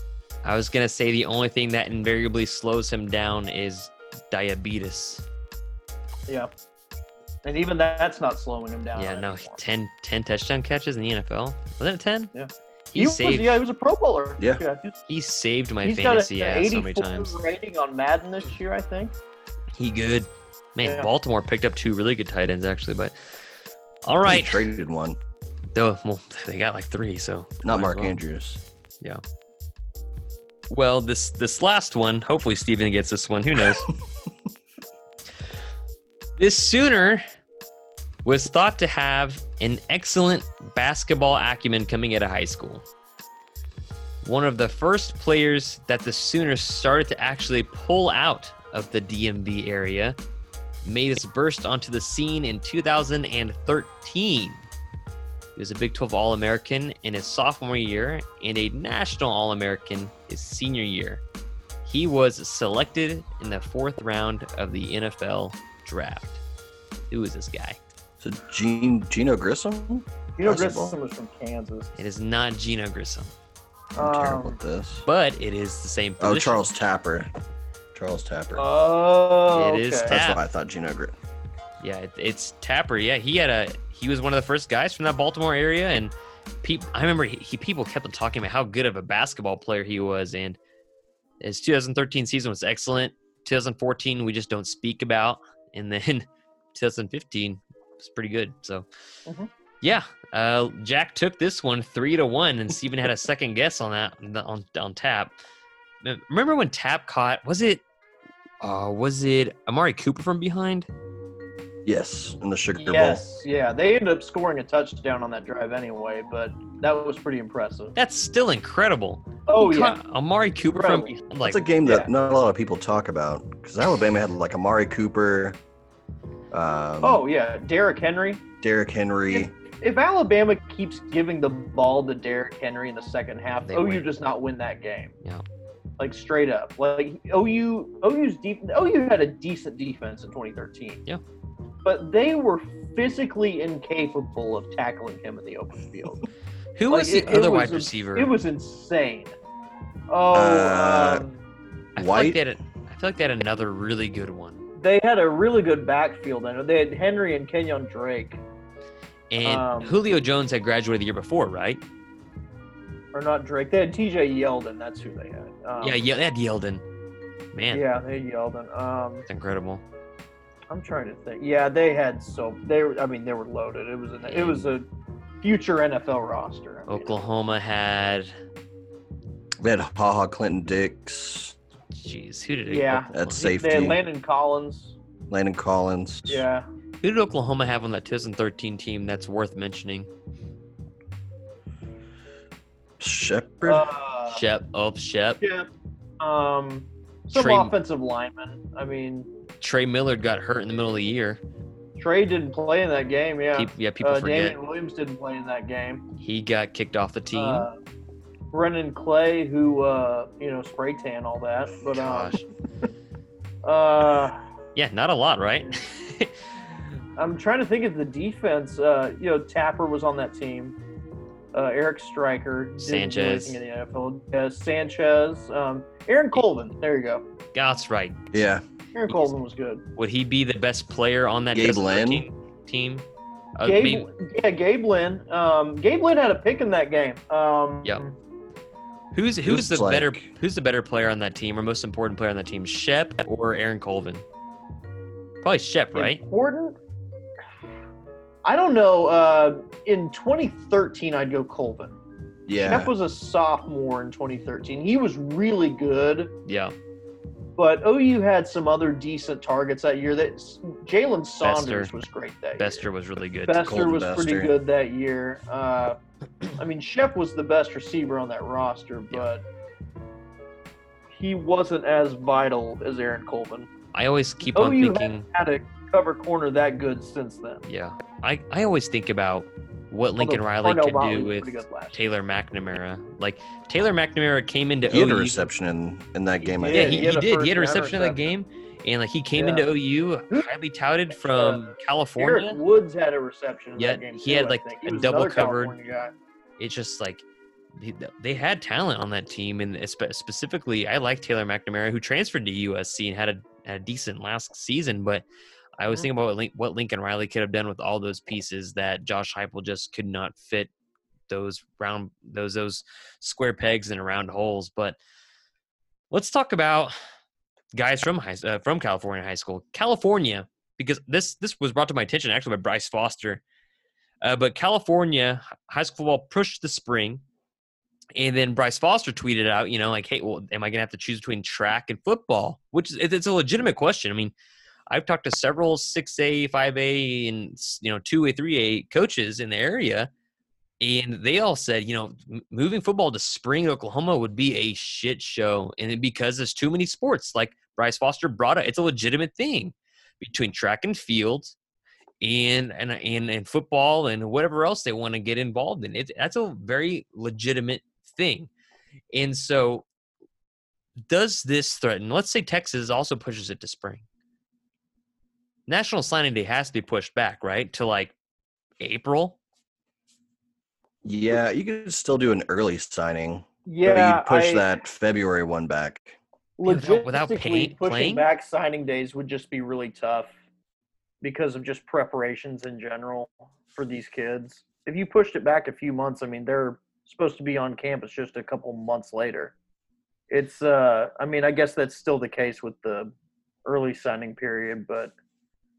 B: I was gonna say the only thing that invariably slows him down is diabetes.
D: Yeah. And even that's not slowing him down.
B: yeah, no,
D: anymore.
B: 10, 10 touchdown catches in the NFL. Wasn't it ten?
D: Yeah.
B: He,
D: He was,
B: saved.
D: yeah, he was a Pro Bowler.
C: Yeah.
D: he's-
B: He saved my
D: he's
B: fantasy
D: got
B: ass
D: an
B: so many times.
D: rating on Madden this year, I think.
B: He good. Man,
D: Yeah.
B: Baltimore picked up two really good tight ends actually, but all right.
C: They
B: right.
C: traded one.
B: Though, well, they got like three, so
C: Not Mark
B: well.
C: Andrews.
B: Well, this this last one, hopefully Steven gets this one. Who knows? this Sooner was thought to have an excellent basketball acumen coming out of high school. One of the first players that the Sooners started to actually pull out of the DMV area made his burst onto the scene in 2013. He was a Big 12 All American in his sophomore year and a National All American his senior year. He was selected in the fourth round of the NFL draft. Who is this guy?
C: So Gene Geneo Grissom? Geneo.
D: Grissom was from Kansas.
B: It is not Geneo Grissom,
C: I'm terrible
D: Um,
C: at this.
B: but it is the same position.
C: Oh, Charles Tapper. Charles Tapper.
D: Oh,
B: It is
D: okay.
C: That's
B: Tap.
C: why I thought Geneo Grissom.
B: Yeah, it, it's Tapper. Yeah, he had a he was one of the first guys from that Baltimore area, and peop, I remember he, he people kept on talking about how good of a basketball player he was, and his 2013 season was excellent. 2014 we just don't speak about, and then 2015 was pretty good. So,
D: Mhm.
B: yeah, uh, Jack took this one three to one, and Steven had a second guess on that on on tap. Remember when Tap caught? Was it? Uh, was it Amari Cooper from behind?
C: Yes, in the Sugar Bowl.
D: Yes, yeah. They ended up scoring a touchdown on that drive anyway, but that was pretty impressive.
B: That's still incredible.
D: Oh
B: He
D: yeah,
B: Amari Cooper from
D: Incredible.
B: behind, like
C: That's a game that
D: yeah.
C: not a lot of people talk about because Alabama had like Amari Cooper, um,
D: oh yeah. Derrick Henry.
C: Derrick Henry.
D: If Alabama keeps giving the ball to Derrick Henry in the second half,
B: They
D: OU
B: win.
D: does not win that game.
B: Yeah.
D: Like straight up, like OU, OU's deep. OU had a decent defense in 2013.
B: Yeah.
D: But they were physically incapable of tackling him in the open field.
B: who
D: Like,
B: was the
D: it- it
B: other
D: was
B: wide
D: a-
B: receiver?
D: It was insane. Oh,
C: Uh,
D: um,
B: I feel like
C: White?
B: they had. A, I feel like they had another really good one.
D: they had a really good backfield. I know they had Henry and Kenyan Drake,
B: And
D: Um,
B: Julio Jones had graduated the year before, right?
D: or not Drake. They had T.J. Yeldon. That's who they had. Um,
B: yeah, yeah, they had Yeldon. Man,
D: Yeah, they had Yeldon. Um,
B: it's incredible.
D: I'm trying to think. Yeah, they had so they were. I mean, they were loaded. It was an, it was a future NFL roster. I mean,
B: Oklahoma had.
C: We had Ha Ha Clinton Dix,
B: Jeez, who did it?
D: Yeah.
B: Oklahoma-
C: That's
D: They
C: safety.
D: had Landon Collins.
C: Landon Collins.
D: Yeah.
B: Who did Oklahoma have on that 2013 team that's worth mentioning?
C: Shepard.
D: Uh,
B: Shep. Oh, Shep.
D: yeah. Um, some
B: Trey-
D: offensive linemen. I mean,
B: Trey Millard got hurt in the middle of the year.
D: Trey didn't play in that game. Yeah.
B: People, yeah, people
D: uh,
B: forget
D: Damian Williams didn't play in that game.
B: he got kicked off the team.
D: Uh, Brennan Clay, who uh, you know, spray tan all that, but um,
B: Gosh,
D: uh,
B: yeah, not a lot, right?
D: I'm trying to think of the defense. Uh, you know, Tapper was on that team. Uh, Eric Striker,
B: Sanchez.
D: in the NFL. Yeah, Sanchez, um, Aaron Colvin. There you go.
B: That's right.
C: yeah.
D: Aaron
B: Yes.
D: Colvin was good.
B: Would he be the best player on that
C: Gabe
B: 2013 team? Uh,
D: Gabe,
B: maybe-
D: yeah, Gabe Lynn. Um, Gabe Lynn had a pick in that game. Um,
B: Yep. who's who's
C: was
B: the
C: like-
B: better who's the better player on that team or most important player on that team? Shep or Aaron Colvin? Probably Shep, right?
D: Important. I don't know. Uh, in 2013, I'd go Colvin.
C: Yeah.
D: Shep was a sophomore in 2013. He was really good.
B: Yeah.
D: But OU had some other decent targets that year. That Jalen Saunders
B: Bester.
D: was great that
B: Bester was really good.
D: year. Bester
C: Colton
D: was pretty good that year. Uh, I mean, Shep was the best receiver on that roster, but he wasn't as vital as Aaron Coleman.
B: I always keep on thinking.
D: Had a cover corner that good since then.
B: Yeah, I I always think about what Lincoln
D: Although
B: Riley
D: Parnell
B: could do with
D: pretty good last
B: Taylor. McNamara. Like Taylor McNamara came into
C: he had a reception in, in that game. I
D: did.
B: Yeah, he,
D: he
B: he, did. He had a reception in that game, and like he came
D: Yeah.
B: into OU highly touted from California.
D: Eric Woods had a reception in
B: Yeah, he
D: too,
B: had, like,
D: think.
B: a double covered- it's just like they- they had talent on that team, and specifically, I like Taylor McNamara, who transferred to USC and had a, had a decent last season. But I was
D: Mhm.
B: thinking about what, what Lincoln Riley could have done with all those pieces that Josh Heupel just could not fit those round those those square pegs in round holes. But let's talk about guys from high, uh, from California high school, California, because this this was brought to my attention actually by Bryce Foster. Uh, but California high school football pushed the spring, and then Bryce Foster tweeted out, you know, like, "Hey, well, am I going to have to choose between track and football?" Which is it's a legitimate question. I mean, I've talked to several six A, five A, and you know two A, three A coaches in the area, and they all said, you know, moving football to spring Oklahoma would be a shit show, and because there's too many sports. Like Bryce Foster brought it, it's a legitimate thing. between track and field and and and, and football and whatever else they want to get involved in. It, that's a very legitimate thing. And so does this threaten let's say Texas also pushes it to spring. National Signing Day has to be pushed back, right? To like April.
C: Yeah, you could still do an early signing.
D: Yeah,
C: you'd push
D: I,
C: that February one back.
B: without- without pay-
D: pushing
B: playing?
D: back signing days would just be really tough because of just preparations in general for these kids. If you pushed it back a few months, I mean, they're supposed to be on campus just a couple months later. It's, uh, I mean, I guess that's still the case with the early signing period, but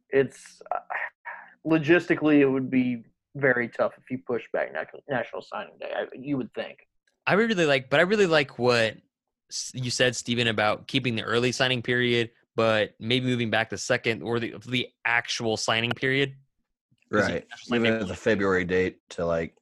D: it's uh, logistically it would be very tough if you push back National National Signing Day. I, you would think.
B: I really like, but I really like what you said, Stephen, about keeping the early signing period, but maybe moving back the second or the the actual signing period.
C: Right.
B: National Signing
C: Moving
B: Day
C: the February date to like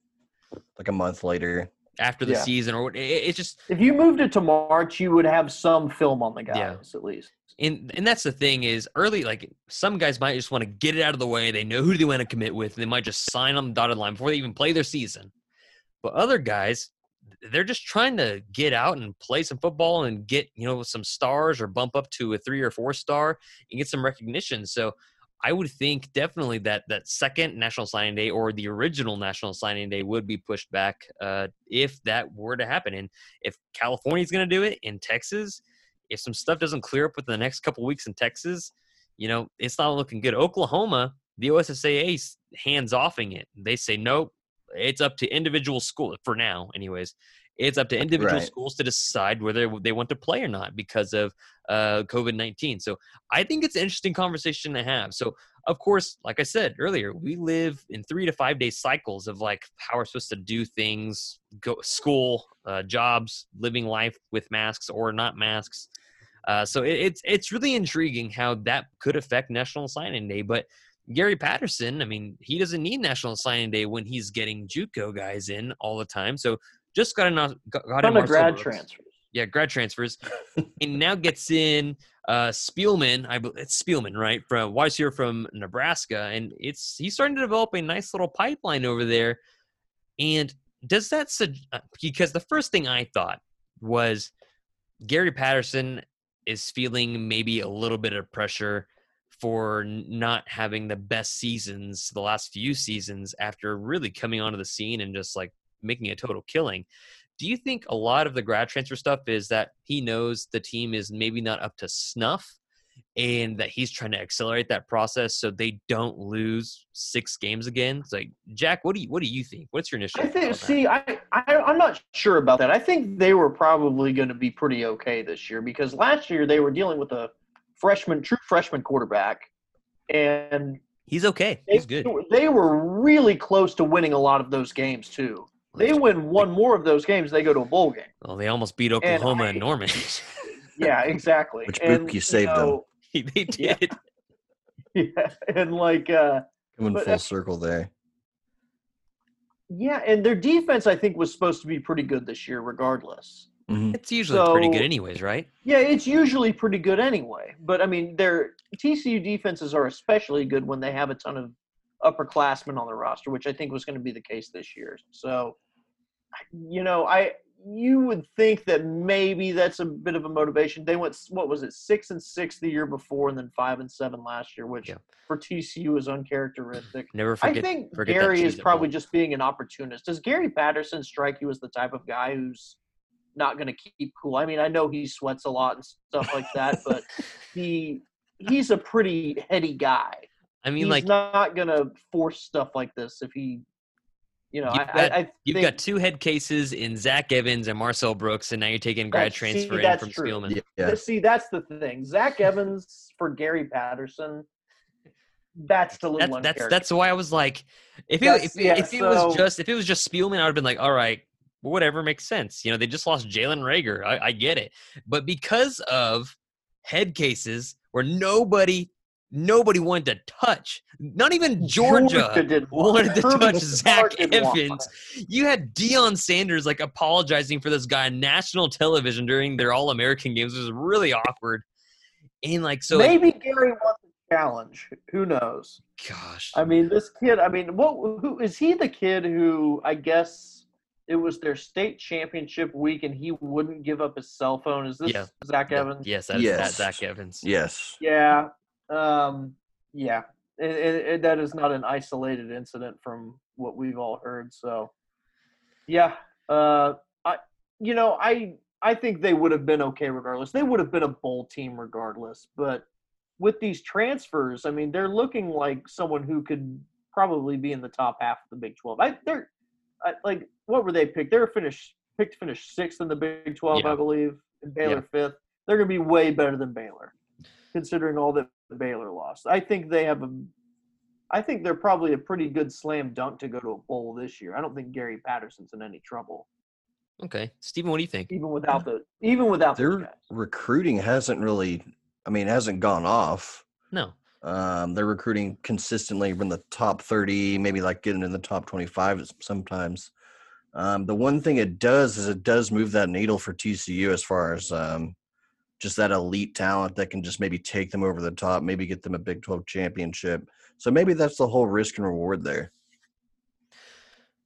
C: like a month later.
B: after the
D: Yeah.
B: season, or it, it's just
D: If you moved it to March, you would have some film on the guys
B: Yeah.
D: at least.
B: And and that's the thing is early. Like some guys might just want to get it out of the way. They know who they want to commit with. They might just sign on the dotted line before they even play their season. But other guys, they're just trying to get out and play some football and get you know some stars or bump up to a three or four star and get some recognition. So I would think definitely that that second National Signing Day or the original National Signing Day would be pushed back uh, if that were to happen. And if California's going to do it in Texas, if some stuff doesn't clear up within the next couple weeks in Texas, you know it's not looking good. Oklahoma, the OSSAA hands offing it. They say nope. It's up to individual school for now, anyways. It's up to individual
C: Right.
B: schools to decide whether they want to play or not because of uh, COVID 19. So I think it's an interesting conversation to have. So, of course, like I said earlier, we live in three to five day cycles of like how we're supposed to do things, go school, uh, jobs, living life with masks or not masks. Uh, so it, it's it's really intriguing how that could affect National Signing Day. But Gary Patterson, I mean, he doesn't need National Signing Day when he's getting JUCO guys in all the time. So just got a got, got
D: of grad
B: Brooks
D: transfers.
B: yeah, grad transfers, and now gets in uh, Spielman. I it's Spielman, right? From wide receiver from Nebraska, and it's he's starting to develop a nice little pipeline over there. And does that uh, because the first thing I thought was Gary Patterson is feeling maybe a little bit of pressure for not having the best seasons the last few seasons after really coming onto the scene and just like making a total killing. Do you think a lot of the grad transfer stuff is that he knows the team is maybe not up to snuff and that he's trying to accelerate that process so they don't lose six games again? It's like Jack, what do you what do you think? What's your initial?
D: I think. See, I, I I'm not sure about that. I think they were probably going to be pretty okay this year because last year they were dealing with a freshman, true freshman quarterback, and
B: he's okay.
D: they,
B: He's good.
D: They were really close to winning a lot of those games too. They win one more of those games, they go to a bowl game.
B: Well, they almost beat Oklahoma and,
D: I-
B: Norman.
D: Yeah, exactly.
C: Which
D: book
C: you saved them.
D: know,
B: they did.
D: Yeah, and like, uh,
C: Coming
D: But,
C: full
D: uh,
C: circle there.
D: yeah, and their defense, I think, was supposed to be pretty good this year, regardless.
C: Mhm.
B: It's usually pretty good, anyways, right?
D: Yeah, it's usually pretty good anyway. But I mean, their TCU defenses are especially good when they have a ton of upperclassmen on the roster, which I think was going to be the case this year. So, you know, I you would think that maybe that's a bit of a motivation. They went what was it six and six the year before, and then five and seven last year, which
B: Yeah.
D: for TCU is uncharacteristic.
B: Never forget.
D: I think
B: forget
D: Gary is probably just being an opportunist. Does Gary Patterson strike you as the type of guy who's not going to keep cool? I mean, I know he sweats a lot and stuff like that, but he he's a pretty heady guy.
B: I mean,
D: he's
B: like
D: not going to force stuff like this if he, you know,
B: You've
D: I,
B: got-
D: I, I
B: you've got two head cases in Zach Evans and Marcel Brooks, and now you're taking grad
D: That's- see,
B: transfer in
D: that's
B: from
D: true.
B: Spielman.
C: Yeah.
D: See, that's the thing. Zach Evans for Gary Patterson. That's the little
B: That's that's that's why I was like, if it if, it-
D: yeah,
B: if it was just if it was just Spielman, I would have been like, all right, whatever makes sense. You know, they just lost Jalen Reagor. I, I get it, but because of head cases where nobody nobody wanted to touch, not even Georgia.
D: did want
B: wanted to touch Zach Evans. You had Deion Sanders like apologizing for this guy on national television during their All American games. It was really awkward. And like so,
D: Maybe Gary wants a challenge. Who knows?
B: Gosh.
D: I mean, this kid. I mean, what? Who is he? The kid who I guess it was their state championship week, and he wouldn't give up his cell phone. Is this
B: Yeah.
D: Zach Evans?
B: Yes, that is
C: Yes.
B: that Zach Evans.
C: Yes.
D: Yeah. Um, yeah. And, and, and that is not an isolated incident from what we've all heard. So, yeah. Uh, I, you know, I, I think they would have been okay regardless. They would have been a bowl team regardless. But with these transfers, I mean, they're looking like someone who could probably be in the top half of the Big Twelve. I, they're I, like, what were they picked? They're finished picked to finish sixth in the Big Twelve,
B: Yeah.
D: I believe, and Baylor fifth. They're going to be way better than Baylor considering all that Baylor lost. I think they have a. I think they're probably a pretty good slam dunk to go to a bowl this year. I don't think Gary Patterson's in any trouble,
B: Okay, Stephen, what do you think?
D: even without the even without
C: Their recruiting hasn't really, I mean, hasn't gone off.
B: No.
C: Um, they're recruiting consistently from the top 30, maybe like getting in the top twenty-five sometimes. Um, the one thing it does is it does move that needle for TCU as far as um, just that elite talent that can just maybe take them over the top, maybe get them a Big 12 championship. So maybe that's the whole risk and reward there.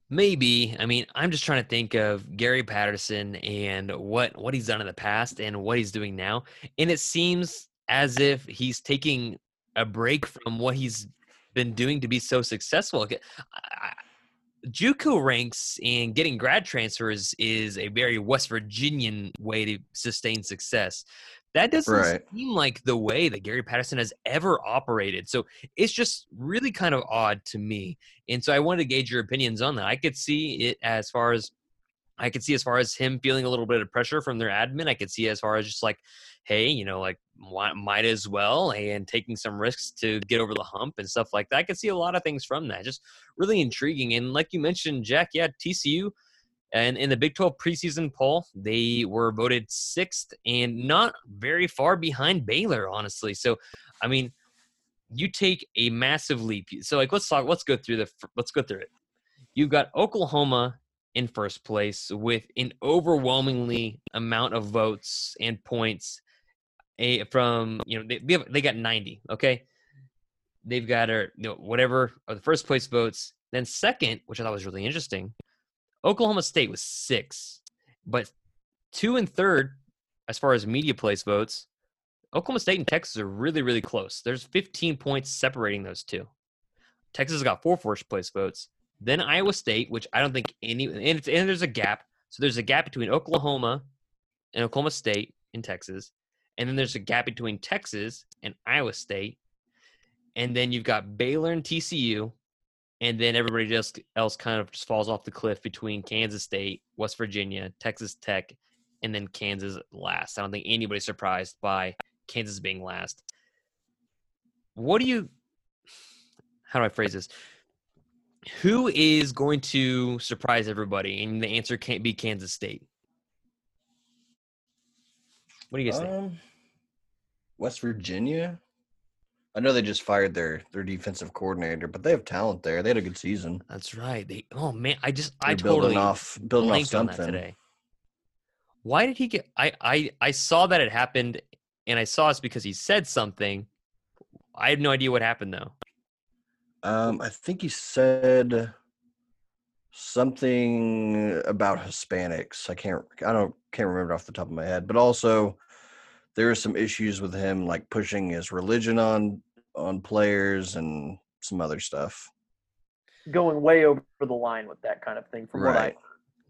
B: Maybe. I mean, I'm just trying to think of Gary Patterson and what what he's done in the past and what he's doing now, and it seems as if he's taking a break from what he's been doing to be so successful. I- JUCO ranks and getting grad transfers is a very West Virginian way to sustain success. That doesn't
C: Right.
B: seem like the way that Gary Patterson has ever operated. So it's just really kind of odd to me. And so I wanted to gauge your opinions on that. I could see it as far as I could see as far as him feeling a little bit of pressure from their admin. I could see as far as just like, hey, you know, like why, might as well and taking some risks to get over the hump and stuff like that. I could see a lot of things from that. Just really intriguing. And like you mentioned, Jack, yeah, TCU and in the Big 12 preseason poll, they were voted sixth and not very far behind Baylor, honestly. So, I mean, you take a massive leap. So, like, let's talk. Let's go through the. Let's go through it. You've got Oklahoma in first place with an overwhelmingly amount of votes and points. A from you know they they, got 90. Okay, they've got a you know whatever are the first place votes. Then second, which I thought was really interesting, Oklahoma State was six, but two and third as far as media place votes. Oklahoma State and Texas are really, really close. There's 15 points separating those two. Texas got four first place votes. Then Iowa State, which I don't think any, and, and there's a gap. So there's a gap between Oklahoma and Oklahoma State in Texas. And then there's a gap between Texas and Iowa State. And then you've got Baylor and TCU. And then everybody just else kind of just falls off the cliff between Kansas State, West Virginia, Texas Tech, and then Kansas last. I don't think anybody's surprised by Kansas being last. What do you how do I phrase this? Who is going to surprise everybody? And the answer can't be Kansas State. What do you guys think?
C: Um, West Virginia. I know they just fired their their defensive coordinator, but they have talent there. They had a good season.
B: That's right. They oh man, I just I
C: They're building
B: totally
C: off building off
B: blanked on that
C: something.
B: today. Why did he get I, I I saw that it happened and I saw it's because he said something. I have no idea what happened though.
C: Um, I think he said something about Hispanics. I can't I don't can't remember off the top of my head, but also there are some issues with him like pushing his religion on on players and some other stuff.
D: Going way over the line with that kind of thing. From what I
C: Right.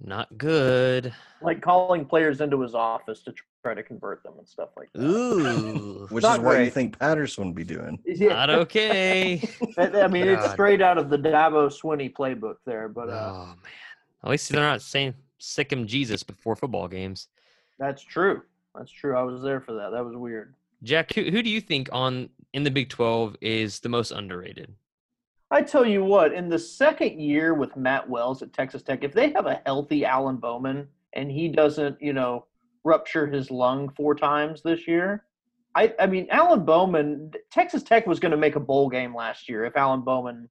B: Not good.
D: like, calling players into his office to try to convert them and stuff like that.
B: Ooh.
C: Which
D: Not
C: is what you think Patterson would be doing.
D: Yeah.
B: Not okay.
D: I I mean, it's straight out of the Dabo Swinney playbook there, but uh,
B: oh man. At least they're not saying sick him Jesus before football games.
D: that's true. That's true. I was there for that. That was weird.
B: Jack, who, who do you think on in the Big Twelve is the most underrated?
D: I tell you what, in the second year with Matt Wells at Texas Tech, if they have a healthy Alan Bowman and he doesn't, you know, rupture his lung four times this year, I, I mean, Alan Bowman, Texas Tech was going to make a bowl game last year if Alan Bowman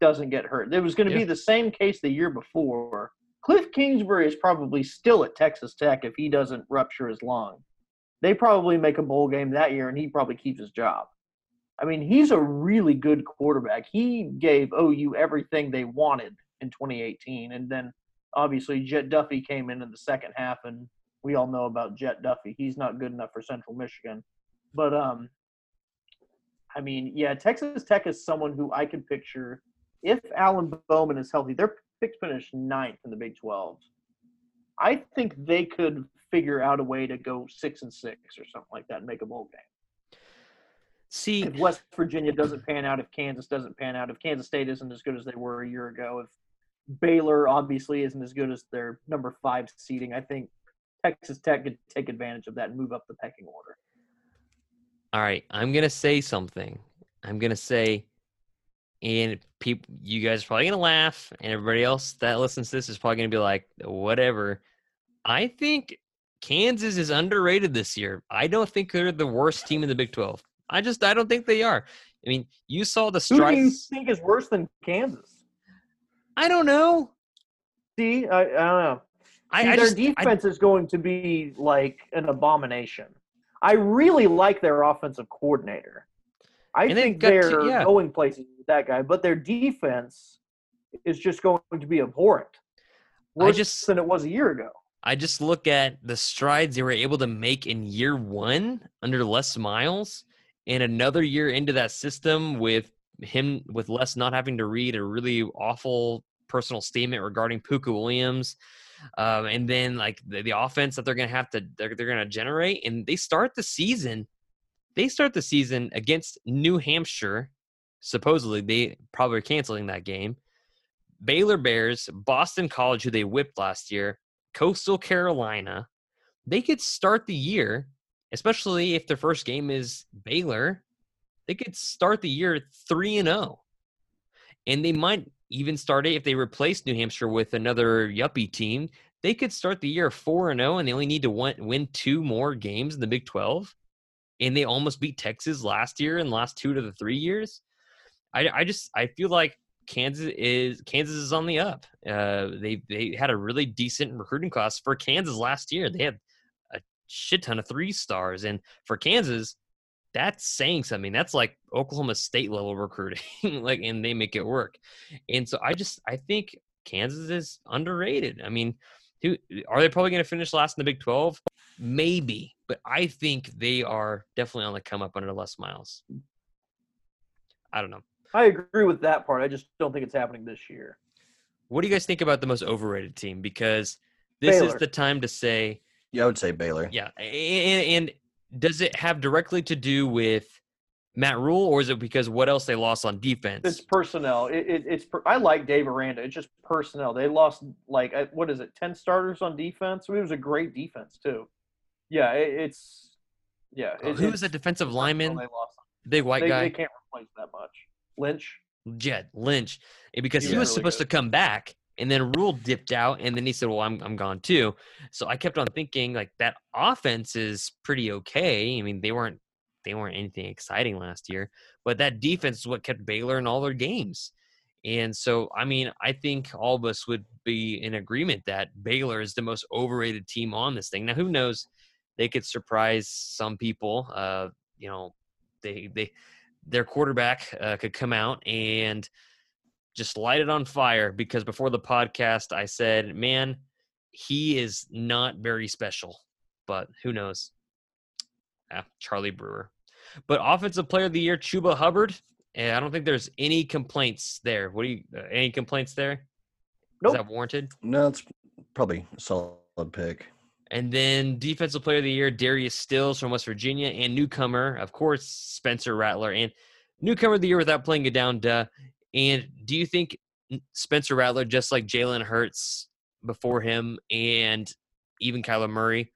D: doesn't get hurt. It was going to
B: Yeah.
D: be the same case the year before. Cliff Kingsbury is probably still at Texas Tech if he doesn't rupture his lung. They probably make a bowl game that year and he probably keeps his job. I mean, he's a really good quarterback. He gave OU everything they wanted in 2018, and then obviously Jett Duffey came in in the second half, and we all know about Jett Duffey. He's not good enough for Central Michigan, but um, I mean, yeah, Texas Tech is someone who I could picture if Alan Bowman is healthy. They're picked finish ninth in the Big 12. I think they could figure out a way to go six and six or something like that and make a bowl game.
B: See,
D: If West Virginia doesn't pan out, if Kansas doesn't pan out, if Kansas State isn't as good as they were a year ago, if Baylor obviously isn't as good as their number five seeding, I think Texas Tech could take advantage of that and move up the pecking order.
B: all right, I'm gonna say something. I'm gonna say, and people, you guys are probably gonna laugh, and everybody else that listens to this is probably gonna be like, whatever. I think Kansas is underrated this year. I don't think they're the worst team in the Big 12. I just I don't think they are. I mean, you saw the
D: Who do you think is worse than Kansas?
B: I don't know.
D: See, I, I don't know.
B: I,
D: See,
B: I
D: their
B: just I-
D: defense is going to be like an abomination. I really like their offensive coordinator. I think they're
B: yeah.
D: going places with that guy, but their defense is just going to be abhorrent.
B: I
D: Worse
B: just-
D: than it was a year ago.
B: I just look at the strides they were able to make in year one under Les Miles, and another year into that system with him with Les not having to read a really awful personal statement regarding Pooka Williams, um, and then like the, the offense that they're gonna have to they're, they're gonna generate, and they start the season. They start the season against New Hampshire. Supposedly, they probably are canceling that game. Baylor Bears, Boston College, who they whipped last year, Coastal Carolina, they could start the year, especially if their first game is Baylor, they could start the year 3 and 0. And they might even start it if they replace New Hampshire with another yuppie team. They could start the year 4 and 0 and they only need to win, two more games in the Big 12. And they almost beat Texas last year and last two to the 3 years. I I just I feel like Kansas is Kansas is on the up. Uh, they they had a really decent recruiting class for Kansas last year. They had shit ton of three stars, and for Kansas, that's saying something. That's like Oklahoma State level recruiting, like, and they make it work. And so I just I think Kansas is underrated. I mean, who are they probably going to finish last in the Big Twelve? Maybe, but I think they are definitely on the come up under Les Miles. I don't know.
D: I agree with that part. I just don't think it's happening this year.
B: What do you guys think about the most overrated team? Because this is the time to say,
C: Yeah, I would say Baylor.
B: yeah. And, and does it have directly to do with Matt Rhule, or is it because what else they lost on defense?
D: It's personnel. It, it, it's per, I like Dave Aranda. It's just personnel. They lost like uh, what is it, ten starters on defense? It was a great defense too. Yeah, it, it's yeah.
B: Oh,
D: It,
B: who
D: it's
B: was the defensive lineman?
D: They lost.
B: Big white
D: They,
B: guy,
D: they can't replace that much. Lynch.
B: Jed Lynch, because
D: He
B: he
D: was
B: was
D: really
B: supposed
D: good.
B: to come back, and then Rhule dipped out, and then he said, "Well, I'm I'm gone too." So I kept on thinking like that offense is pretty okay. I mean, they weren't they weren't anything exciting last year, but that defense is what kept Baylor in all their games. And so, I mean, I think all of us would be in agreement that Baylor is the most overrated team on this thing. Now, who knows? They could surprise some people. Uh, you know, they they their quarterback uh, could come out and just light it on fire because before the podcast I said, "Man, he is not very special." But who knows? Ah, Charlie Brewer. But offensive player of the year, Chuba Hubbard. And I don't think there's any complaints there. What do you? Uh, any complaints there?
D: Nope.
B: Is that warranted?
C: No, it's probably a solid pick.
B: And then defensive player of the year, Darius Stills from West Virginia, and newcomer, of course, Spencer Rattler, and newcomer of the year without playing it down. Duh. And do you think Spencer Rattler, just like Jalen Hurts before him, and even Kyler Murray,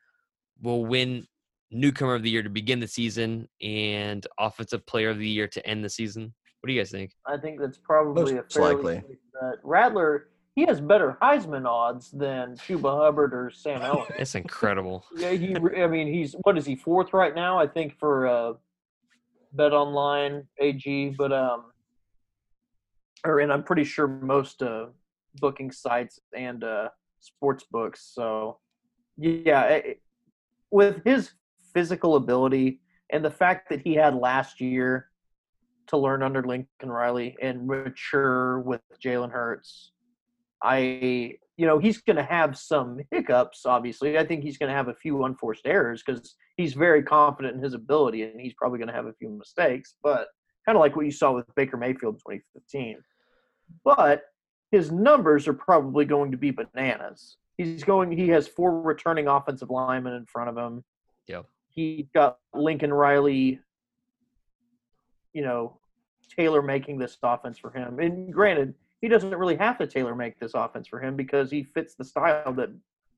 B: will win newcomer of the year to begin the season and offensive player of the year to end the season? What do you guys think?
D: I think that's probably
C: Most
D: a fairly
C: likely.
D: safe. Rattler, he has better Heisman odds than Chuba Hubbard or Sam Elliott.
B: It's incredible.
D: yeah, he. I mean, he's what is he fourth right now? I think for uh, Bet Online AG, but um, or and I'm pretty sure most uh booking sites and uh sports books. So yeah, it, with his physical ability and the fact that he had last year to learn under Lincoln Riley and mature with Jalen Hurts. I, you know, he's going to have some hiccups, obviously. I think he's going to have a few unforced errors because he's very confident in his ability and he's probably going to have a few mistakes, but kind of like what you saw with Baker Mayfield in 2015. But his numbers are probably going to be bananas. He's going, he has four returning offensive linemen in front of him.
B: Yep.
D: He got Lincoln Riley, you know, tailor making this offense for him. And granted, he doesn't really have to tailor make this offense for him because he fits the style that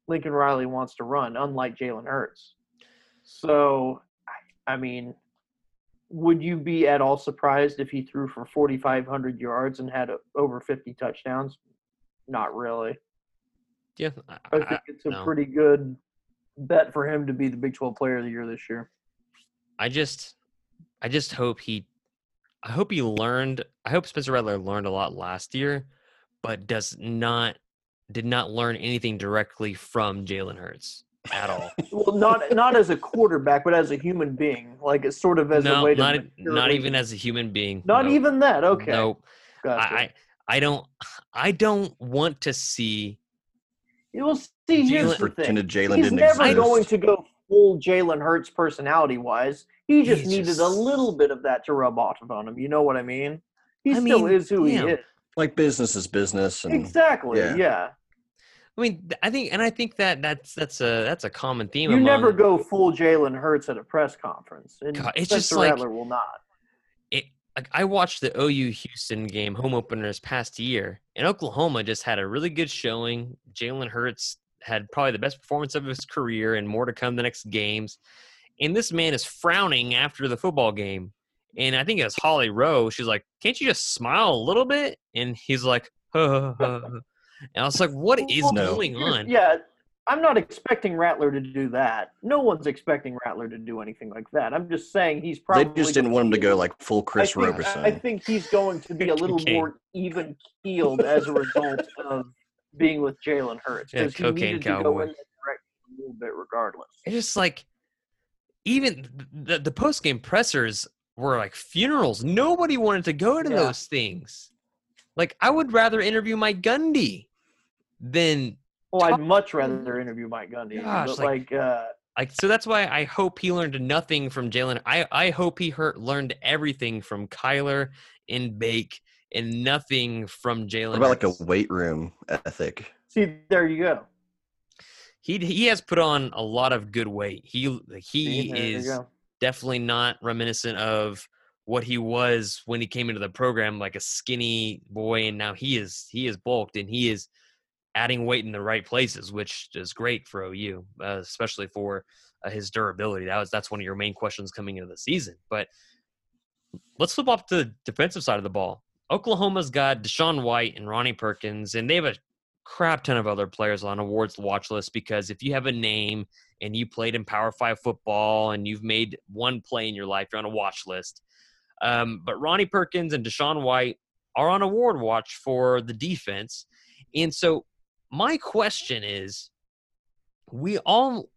D: Lincoln Riley wants to run, unlike Jalen Hurts. So, I mean, would you be at all surprised if he threw for 4,500 yards and had uh, over 50 touchdowns? Not really.
B: Yeah,
D: I
B: I,
D: think it's a
B: no.
D: pretty good bet for him to be the Big 12 Player of the Year this year.
B: I just, I just hope he, I hope he learned. I hope Spencer Rattler learned a lot last year, but does not, did not learn anything directly from Jalen Hurts at all.
D: Well, not not as a quarterback, but as a human being, like it's sort of as a
B: no,
D: way to
B: not
D: mature
B: not even as a human being.
D: not
B: No.
D: even that. Okay,
B: Nope.
D: gotcha.
B: I, I I don't I don't want to see
D: you will see. Here's the thing:
C: Pretended Jalen
D: he's
C: didn't
D: never
C: exist.
D: going to go full Jalen Hurts personality wise. He just
B: He's
D: needed
B: just-
D: a little bit of that to rub off on him. You know what I mean? He
B: I
D: still
B: mean,
D: is who
B: yeah.
D: he is.
C: like business is business, and
D: Exactly.
C: yeah.
D: Yeah.
B: I mean I think and I think that that's that's a that's a common theme
D: You
B: among
D: never go full Jalen Hurts at a press conference, and
B: God, it's
D: Spencer
B: just like-
D: Rattler will not.
B: it, like I watched the OU Houston game home opener this past year, and Oklahoma just had a really good showing. Jalen Hurts had probably the best performance of his career, and more to come the next games. And this man is frowning after the football game, and I think it was Holly Rowe. She's like, "Can't you just smile a little bit?" And he's like, "Huh, huh, huh, huh." And I was like, "What is
C: No.
B: going on?"
D: Yeah, I'm not expecting Rattler to do that. No one's expecting Rattler to do anything like that. I'm just saying he's probably.
C: they just didn't want him to go like full Chris
D: I think,
C: Roberson.
D: I think he's going to be a little
B: Cocaine.
D: more even keeled as a result of being with Jalen Hurts
B: Yeah,
D: because he
B: cocaine
D: needed to go
B: cowboy.
D: in that direction a little bit, regardless.
B: it's just like even the the post game pressers were like funerals. Nobody wanted to go to
D: Yeah.
B: those things. Like I would rather interview Mike Gundy than
D: Well, I'd much rather interview Mike Gundy,
B: Gosh,
D: but
B: like-
D: like, uh,
B: like so that's why I hope he learned nothing from Jalen. I I hope he hurt learned everything from Kyler and Bake and nothing from Jalen.
C: about like a weight room ethic?
D: see, there you go.
B: he he has put on a lot of good weight. He he
D: See,
B: is definitely not reminiscent of what he was when he came into the program like a skinny boy and now he is he is bulked and he is adding weight in the right places which is great for OU uh, especially for uh, his durability that was that's one of your main questions coming into the season but let's flip off to the defensive side of the ball Oklahoma's got DaShaun White and Ronnie Perkins and they have a crap ton of other players on awards watch list because if you have a name and you played in Power Five football and you've made one play in your life, you're on a watch list. Um, but Ronnie Perkins and DaShaun White are on award watch for the defense. And so my question is we all,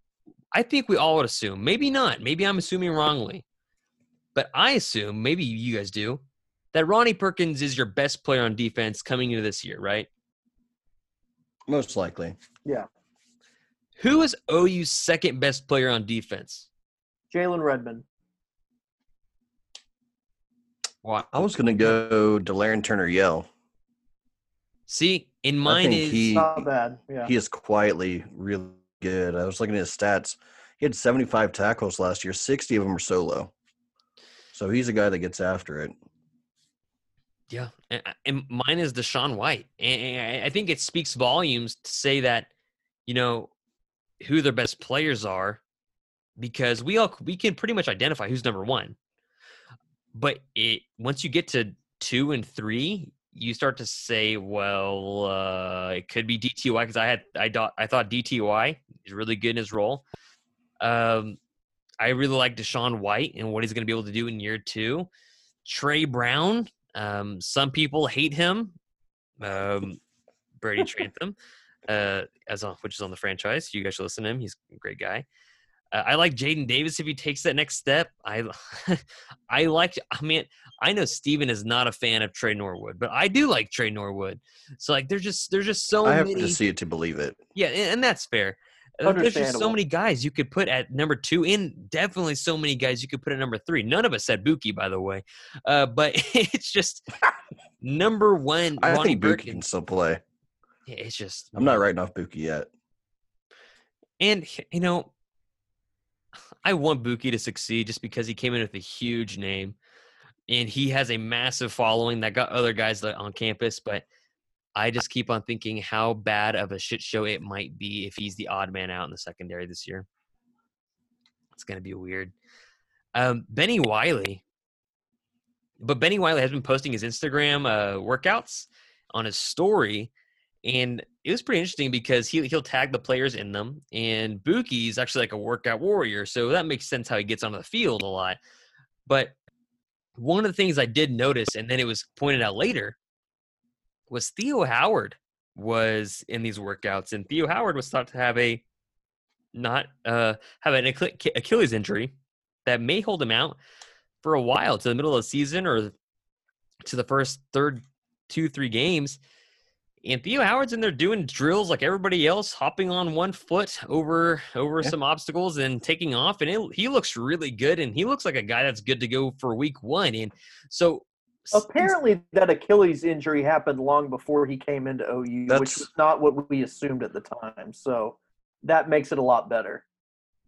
B: I think we all would assume, maybe not, maybe I'm assuming wrongly, but I assume, maybe you guys do, that Ronnie Perkins is your best player on defense coming into this year, right?
C: Most likely. Yeah.
B: Who is OU's second best player on defense?
D: Jalen Redmond.
B: Why?
C: I was gonna go Delarrin Turner Yell.
B: See, in mine is
C: he-
D: Not bad. Yeah.
C: He is quietly really good. I was looking at his stats. He had 75 tackles last year. 60 of them were solo. So he's a guy that gets after it.
B: Yeah, and, and mine is DaShaun White, and I think it speaks volumes to say that, you know, who their best players are, because we all we can pretty much identify who's number one. But it once you get to two and three, you start to say, well, uh, it could be DTY because I had I thought I thought DTY is really good in his role. Um, I really like DaShaun White and what he's going to be able to do in year two. Tre Brown, um, some people hate him. Um, Brady Trantham, uh, as on, which is on the franchise. You guys should listen to him. He's a great guy. I like Jaden Davis if he takes that next step. I I like. I mean, I know Steven is not a fan of Tre Norwood, but I do like Tre Norwood. So like, there's just there's just so
C: I have
B: many.
C: to see it to believe it.
B: Yeah, and, and that's fair. Uh, There's just so many guys you could put at number two, and definitely so many guys you could put at number three. None of us said Bookie, by the way, uh, but it's just number one.
C: I
B: Ronnie
C: think
B: Bookie
C: can still play.
B: Yeah, It's just
C: I'm not writing off Bookie yet.
B: And you know, I want Bookie to succeed just because he came in with a huge name, and he has a massive following that got other guys on campus. But I just keep on thinking how bad of a shit show it might be if he's the odd man out in the secondary this year. It's gonna be weird. Um, Bennie Wylie, but Bennie Wylie has been posting his Instagram uh, workouts on his story, and it was pretty interesting because he he'll tag the players in them, and Bookie's actually like a workout warrior, so that makes sense how he gets onto the field a lot. But one of the things I did notice, and then it was pointed out later, was Theo Howard was in these workouts, and Theo Howard was thought to have a not uh have an Achilles injury that may hold him out for a while to the middle of the season or to the first third two three games. And Theo Howard's in there doing drills like everybody else, hopping on one foot over over
C: Yeah.
B: some obstacles and taking off. And it, he looks really good, and he looks like a guy that's good to go for week one. And so,
D: Apparently, that Achilles injury happened long before he came into OU, which
C: That's-
D: was not what we assumed at the time. So that makes it a lot better.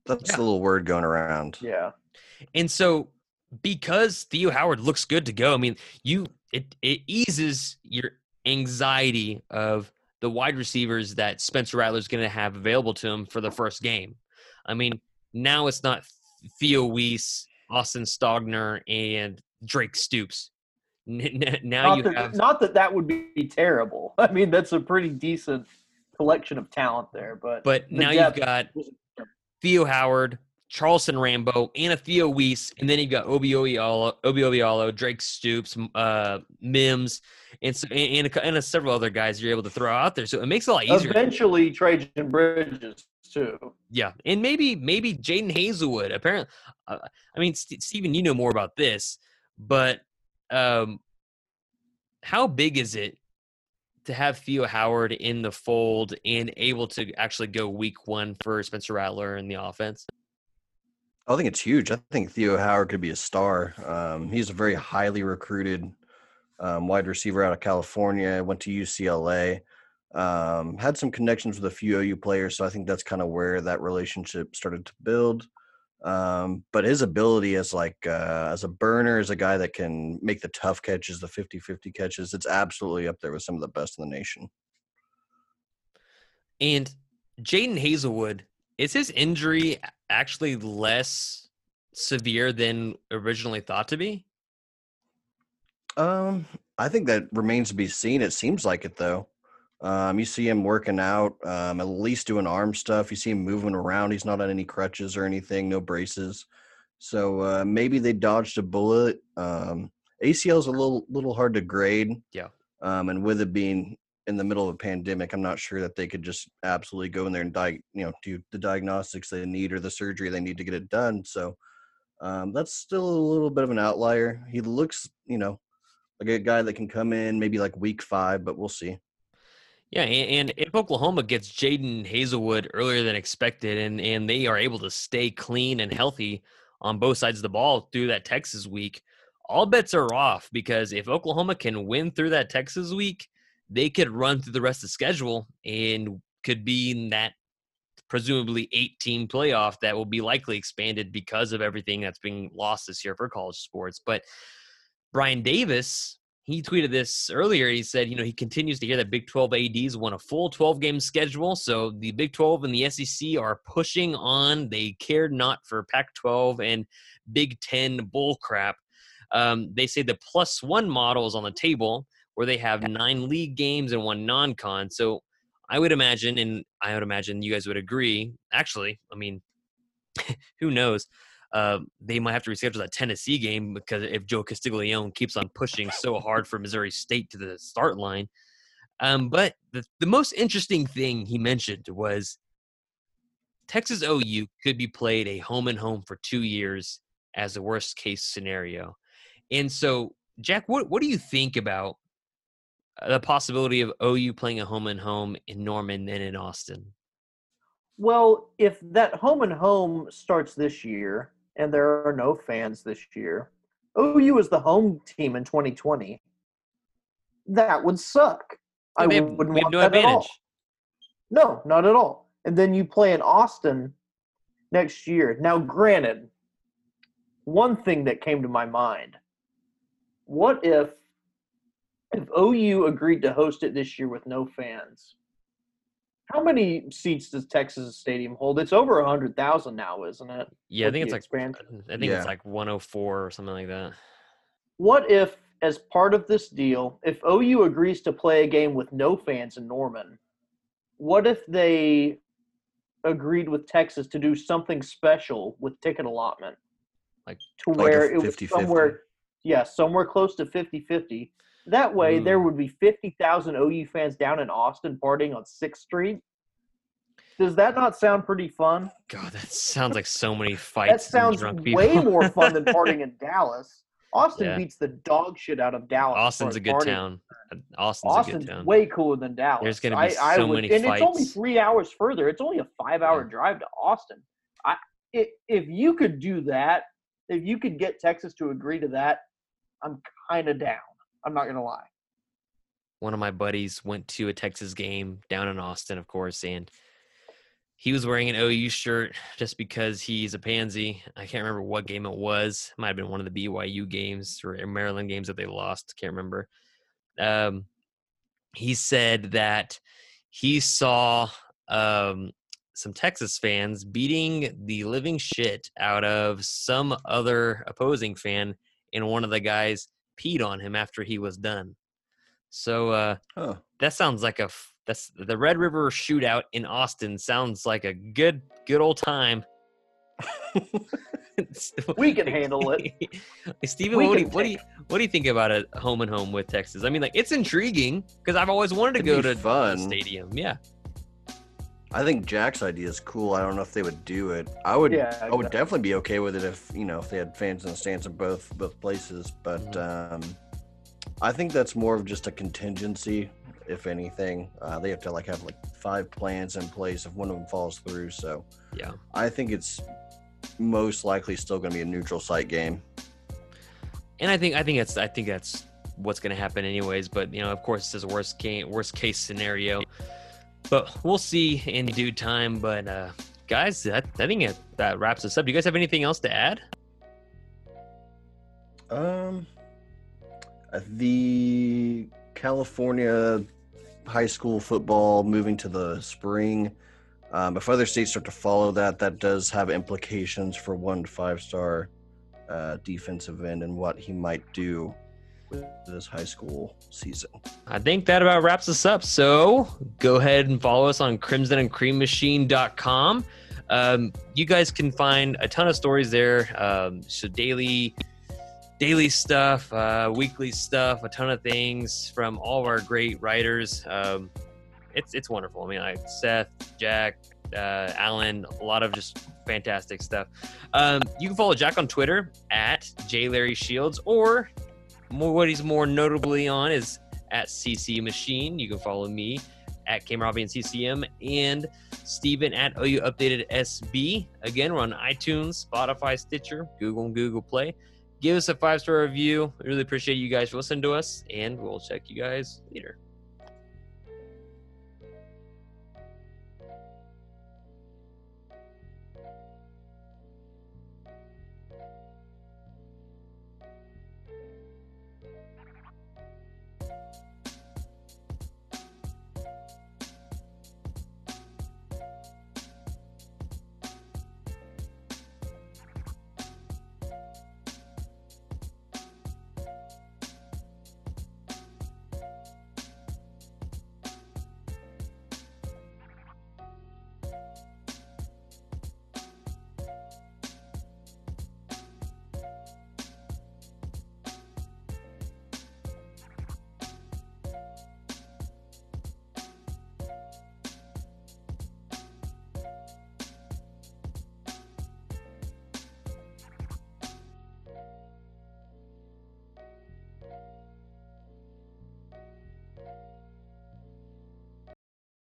C: That's
B: Yeah.
C: the little word going around.
D: Yeah.
B: And so because Theo Howard looks good to go, I mean, you it it eases your anxiety of the wide receivers that Spencer Rattler is going to have available to him for the first game. I mean, now it's not Theo Wease, Austin Stogner, and Drake Stoops. Now
D: Not
B: you
D: that,
B: have
D: not that that would be terrible. I mean, that's a pretty decent collection of talent there. But
B: But
D: the
B: now you've got Theo Howard, Charleston Rambo, and a Theo Wease, and then you've got Obi Obialo, Obi Obialo, Drake Stoops, uh, Mims, and, so, and, and, a, and a several other guys you're able to throw out there. So it makes it a lot easier.
D: eventually Trajan Bridges too.
B: Yeah, and maybe maybe Jadon Haselwood. Apparently, uh, I mean, St- Stephen, you know more about this, but um, how big is it to have Theo Howard in the fold and able to actually go week one for Spencer Rattler in the offense?
C: I think it's huge. I think Theo Howard could be a star. Um, he's a very highly recruited um, wide receiver out of California. Went to UCLA. Um, had some connections with a few OU players, so I think that's kind of where that relationship started to build. Um, but his ability as like uh, as a burner, as a guy that can make the tough catches, the 50-50 catches, it's absolutely up there with some of the best in the nation.
B: And Jadon Haselwood, is his injury actually less severe than originally thought to be?
C: Um, I think that remains to be seen. It seems like it though. Um, you see him working out, um, at least doing arm stuff. You see him moving around. He's not on any crutches or anything, no braces. So uh, maybe they dodged a bullet. Um, ACL is a little little hard to grade.
B: Yeah.
C: Um, and with it being in the middle of a pandemic, I'm not sure that they could just absolutely go in there and di- you know do the diagnostics they need or the surgery they need to get it done. So um, that's still a little bit of an outlier. He looks, you know, like a guy that can come in maybe like week five, but we'll see.
B: Yeah, and, and if Oklahoma gets Jadon Haselwood earlier than expected, and and they are able to stay clean and healthy on both sides of the ball through that Texas week, all bets are off because if Oklahoma can win through that Texas week, they could run through the rest of the schedule and could be in that presumably eight team playoff that will be likely expanded because of everything that's being lost this year for college sports. But Brian Davis, he tweeted this earlier. He said, you know, he continues to hear that Big 12 ADs want a full 12 game schedule. So the Big 12 and the SEC are pushing on. They cared not for Pac 12 and Big 10 bull crap. Um, they say the plus one model is on the table where they have nine league games and one non con. So I would imagine, and I would imagine you guys would agree. Actually, I mean, who knows? Uh, they might have to reschedule that Tennessee game because if Joe Castiglione keeps on pushing so hard for Missouri State to the start line. Um, but the, the most interesting thing he mentioned was Texas OU could be played a home and home for two years as a worst case scenario. And so, Jack, what what do you think about Uh, the possibility of oh, OU playing a home and home in Norman and in Austin?
D: Well, if that home and home starts this year and there are no fans this year, OU is the home team in 2020. That would suck. I
B: have,
D: wouldn't
B: we have
D: want
B: no
D: that at all. No, not at all. And then you play in Austin next year. Now, granted, one thing that came to my mind: what if if OU agreed to host it this year with no fans? How many seats does Texas Stadium hold? It's over a hundred thousand now, isn't it?
B: Yeah, I think
D: the
B: it's like
D: expansion?
B: I think
C: Yeah.
B: it's like 104 or something like that.
D: What if, as part of this deal, if OU agrees to play a game with no fans in Norman, what if they agreed with Texas to do something special with ticket allotment?
B: Like-
D: to
C: Like a
D: where it was
C: 50-50.
D: somewhere, yeah, somewhere close to 50 50. That way, there
B: Mm.
D: would be 50,000 OU fans down in Austin partying on 6th Street. Does that not sound pretty fun?
B: God, that sounds like so many fights. that
D: sounds
B: drunk people.
D: way more fun than partying in Dallas. Austin
B: Yeah.
D: beats the dog shit out of Dallas.
B: Austin's a good
D: partying.
B: town. Austin's, a good town.
D: way cooler than Dallas.
B: There's gonna be
D: I, I
B: so
D: would,
B: many
D: and it's only three hours further. It's only a five-hour
B: Yeah.
D: drive to Austin. I, i if you could do that, if you could get Texas to agree to that, I'm kind of down. I'm not gonna lie.
B: One of my buddies went to a Texas game down in Austin, of course, and he was wearing an OU shirt just because he's a pansy. I can't remember what game it was. Might have been one of the BYU games or Maryland games that they lost. Can't remember. Um, he said that he saw um, some Texas fans beating the living shit out of some other opposing fan, and one of the guys peed on him after he was done. So uh,
C: Huh.
B: that sounds like a that's the Red River Shootout in Austin. Sounds like a good good old time.
D: We can handle it.
B: Hey, Steven, what do, you, what do you what do you think about a home and home with Texas? I mean, like it's intriguing because I've always wanted to
C: It'd
B: go
C: be
B: to the
C: fun.
B: stadium. Yeah,
C: I think Jack's idea is cool. I don't know if they would do it. I would.
D: Yeah,
C: I would definitely be okay with it if you know if they had fans in the stands in both both places. But
B: Mm-hmm.
C: um, I think that's more of just a contingency, if anything. Uh, they have to like have like five plans in place if one of them falls through. So
B: yeah.
C: I think it's most likely still going to be a neutral site game.
B: And I think I think that's I think that's what's going to happen anyways. But you know, of course, this is a worst case worst case scenario. But we'll see in due time. But uh, guys, that, I think it, that wraps us up. Do you guys have anything else to add?
C: Um, uh, the California high school football moving to the spring. Um, if other states start to follow that, that does have implications for one to five star uh, defensive end and what he might do this high school season.
B: I think that about wraps us up. So go ahead and follow us on crimsonandcreammachine.com. Um, you guys can find a ton of stories there. Um, so daily, daily stuff, uh, weekly stuff, a ton of things from all of our great writers. Um, it's it's wonderful. I mean, like Seth, Jack, uh, Alan, a lot of just fantastic stuff. Um, you can follow Jack on Twitter at J Larry Shields, or more what he's more notably on is at CC Machine. You can follow me at Kmaravi and CCM and Steven at OU Updated SB. Again, we're on iTunes, Spotify, Stitcher, Google, and Google Play. Give us a five star review. We really appreciate you guys for listening to us, and we'll check you guys later.